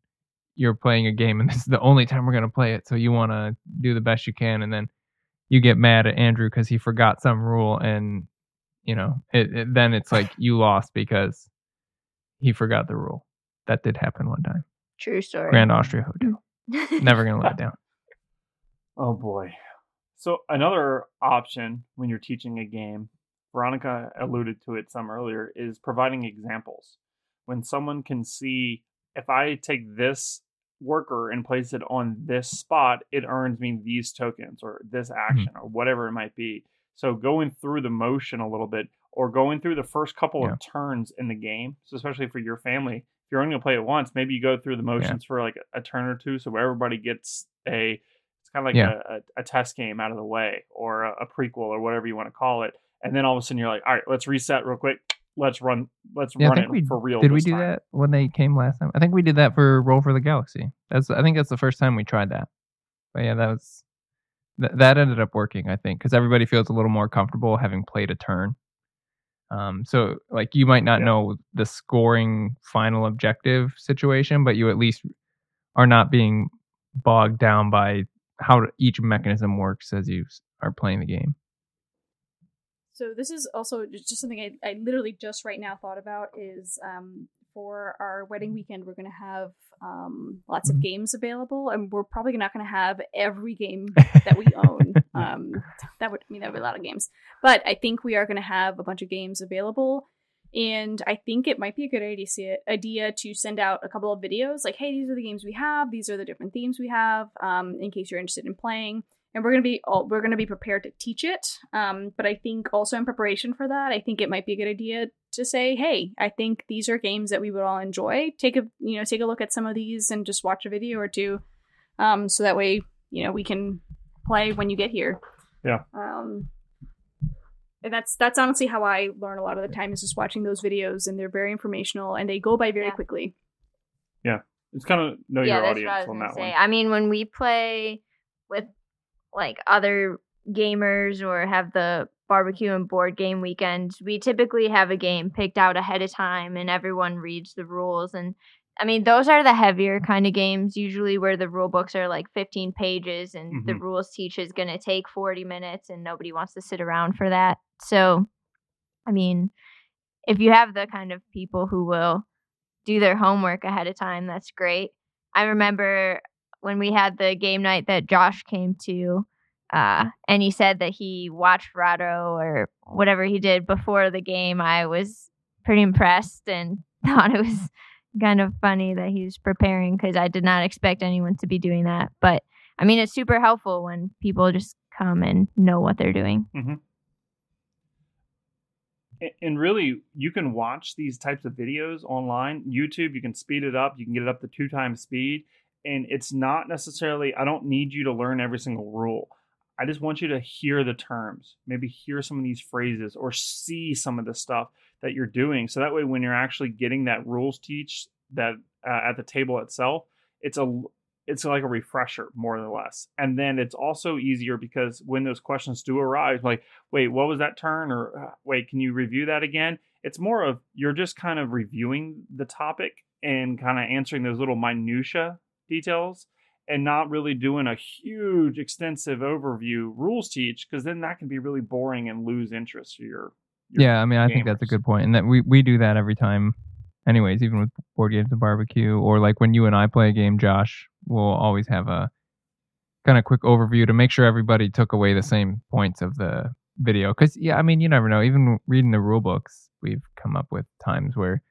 you're playing a game and *laughs* this is the only time we're going to play it, so you want to do the best you can, and then you get mad at Andrew because he forgot some rule, and you know, it, it, then it's like *sighs* you lost because he forgot the rule. That did happen one time.
True story.
Grand Austria Hotel. Never gonna let it down. *laughs*
Oh boy. So another option when you're teaching a game, Veronica alluded to it some earlier, is providing examples. When someone can see if I take this worker and place it on this spot, it earns me these tokens or this hmm. action or whatever it might be. So going through the motion a little bit, or going through the first couple
Yeah.
of turns in the game. So especially for your family, if you're only going to play it once, maybe you go through the motions for like a, turn or two, so everybody gets a. It's kind of like
Yeah.
a, a, a test game out of the way, or a, a prequel, or whatever you want to call it. And then all of a sudden you're like, all right, let's reset real quick. Let's run. Let's
Yeah,
run it
we-
for real.
Did we do
time.
that when they came last time? I think we did that for Roll for the Galaxy. That's I think that's the first time we tried that. But yeah, that was th- that ended up working. I think because everybody feels a little more comfortable having played a turn. Um, so like you might not
Yeah.
know the scoring final objective situation, but you at least are not being bogged down by how each mechanism works as you are playing the game.
So this is also just something I, I literally just right now thought about is um, for our wedding weekend we're going to have um, lots of
Mhm.
games available and we're probably not going to have every game that we own. *laughs* um, that would I mean that would be a lot of games, but I think we are going to have a bunch of games available. And I think it might be a good idea, see- idea to send out a couple of videos like, hey, these are the games we have. These are the different themes we have um, in case you're interested in playing and we're gonna be all we're gonna be prepared to teach it. Um, but I think also in preparation for that, I think it might be a good idea to say, hey, I think these are games that we would all enjoy. Take a you know take a look at some of these and just watch a video or two, um, so that way you know we can play when you get here.
Yeah.
Um, and that's that's honestly how I learn a lot of the time is just watching those videos, and they're very informational and they go by very
Yeah.
quickly.
Yeah, it's kind of know
yeah,
your audience
I
on that
say.
one.
I mean, when we play with like other gamers or have the barbecue and board game weekends, we typically have a game picked out ahead of time, and everyone reads the rules. And I mean, those are the heavier kind of games, usually where the rule books are like 15 pages, and the
Mhm.
rules teach is going to take 40 minutes, and nobody wants to sit around for that. So, I mean, if you have the kind of people who will do their homework ahead of time, that's great. I remember when we had the game night that Josh came to, uh, and he said that he watched Rahdo or whatever he did before the game. I was pretty impressed and *laughs* thought it was kind of funny that he was preparing because I did not expect anyone to be doing that. But I mean, it's super helpful when people just come and know what they're doing.
A- and really you can watch these types of videos online youtube you can speed it up you can get it up to two times speed and it's not necessarily i don't need you to learn every single rule i just want you to hear the terms maybe hear some of these phrases or see some of the stuff that you're doing so that way when you're actually getting that rules teach that uh, at the table itself it's a it's like a refresher more or less and then it's also easier because when those questions do arise like wait, what was that turn? Or uh, wait, can you review that again? It's more of you're just kind of reviewing the topic and kind of answering those little minutia details and not really doing a huge extensive overview rules teach because then that can be really boring and lose interest for your, your
Yeah, I mean, I think that's a good point, and that we we do that every time. Anyways, even with board games and barbecue, or like when you and I play a game, Josh, we'll always have a kind of quick overview to make sure everybody took away the same points of the video. Because yeah, I mean, you never know. Even reading the rule books, we've come up with times where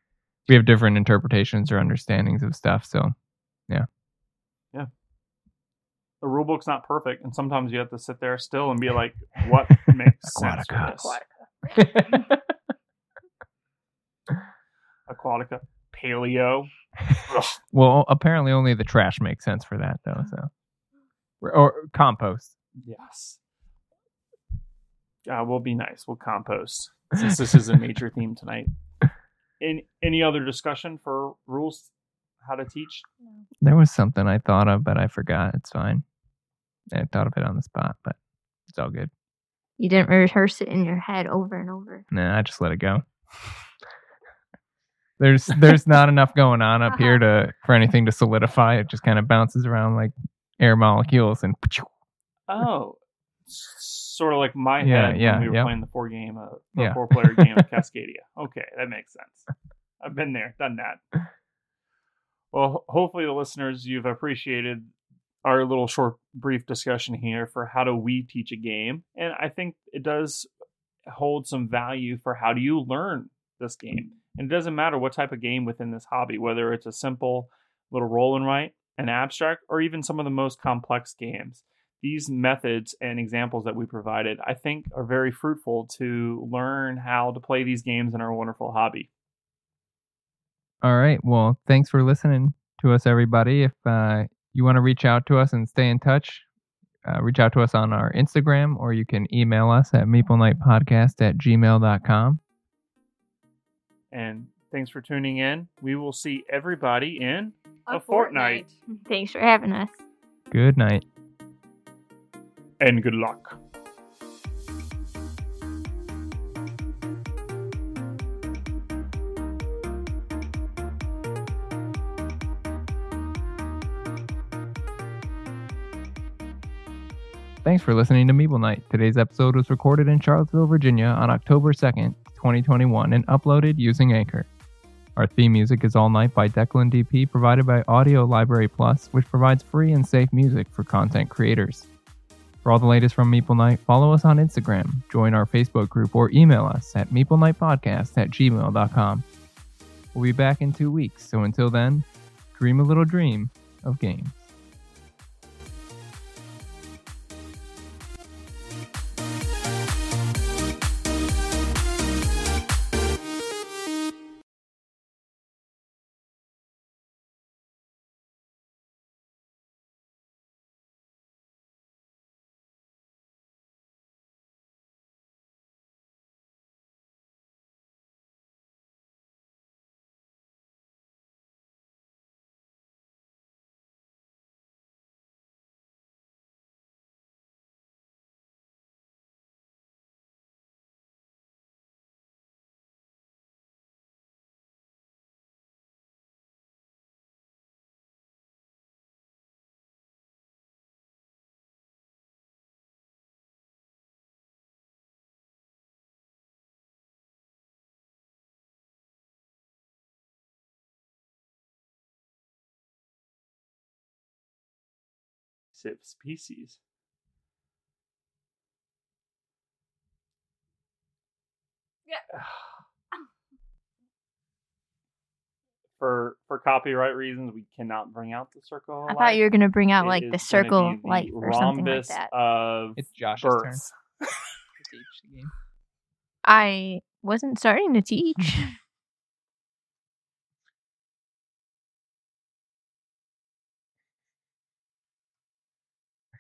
we have different interpretations or understandings of stuff. So
the rule book's not perfect and sometimes you have to sit there still and be like *laughs* what makes sense for
Aquatica.
aquatica paleo Ugh. *laughs*
well, apparently only the trash makes sense for that though. So or, or compost.
Yes. Uh, we'll be nice. We'll compost since this is a major theme tonight. Any any other discussion for rules? How to teach?
There was something I thought of, but I forgot. It's fine. I thought of it on the spot, but it's all good.
You didn't rehearse it in your head over and over.
Nah, I just let it go. there's there's not enough going on up here to *laughs* for anything to solidify. It just kind of bounces around like air molecules and *laughs*
Oh, sort of like my
Yeah,
head
yeah,
when we were
yep.
playing the four game, uh, the
Yeah.
four player game of *laughs* Cascadia. Okay, that makes sense. I've been there, done that. Well, hopefully the listeners you've appreciated our little short brief discussion here for how do we teach a game, and I think it does hold some value for how do you learn this game. And it doesn't matter what type of game within this hobby, whether it's a simple little roll and write, an abstract, or even some of the most complex games these methods and examples that we provided, I think, are very fruitful to learn how to play these games in our wonderful hobby.
All right. Well, thanks for listening to us, everybody. If uh, you want to reach out to us and stay in touch, uh, reach out to us on our Instagram or you can email us at meeplenightpodcast at gmail.com.
And thanks for tuning in. We will see everybody in a, fortnight.
Thanks for having us.
Good night.
And good luck.
Thanks for listening to Meeple Night. Today's episode was recorded in Charlottesville, Virginia on October 2nd, 2021, and uploaded using Anchor. Our theme music is All Night by Declan DP, provided by Audio Library Plus, which provides free and safe music for content creators. For all the latest from Meeple Night, follow us on Instagram, join our Facebook group, or email us at meeplenightpodcast at gmail.com. We'll be back in two weeks, so until then, dream a little dream of games.
Species.
Yeah. *sighs*
For for copyright reasons, we cannot bring out the circle. of
I thought you were gonna bring out
It
like the circle
be
of
the
life or something like
rhombus
that.
Of
It's Josh's turn.
births. *laughs*
to teach the game.
I wasn't starting to teach. *laughs*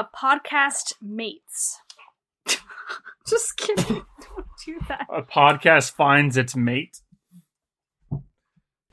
A podcast mates. *laughs* Just kidding. *laughs* Don't do that.
A podcast finds its mate.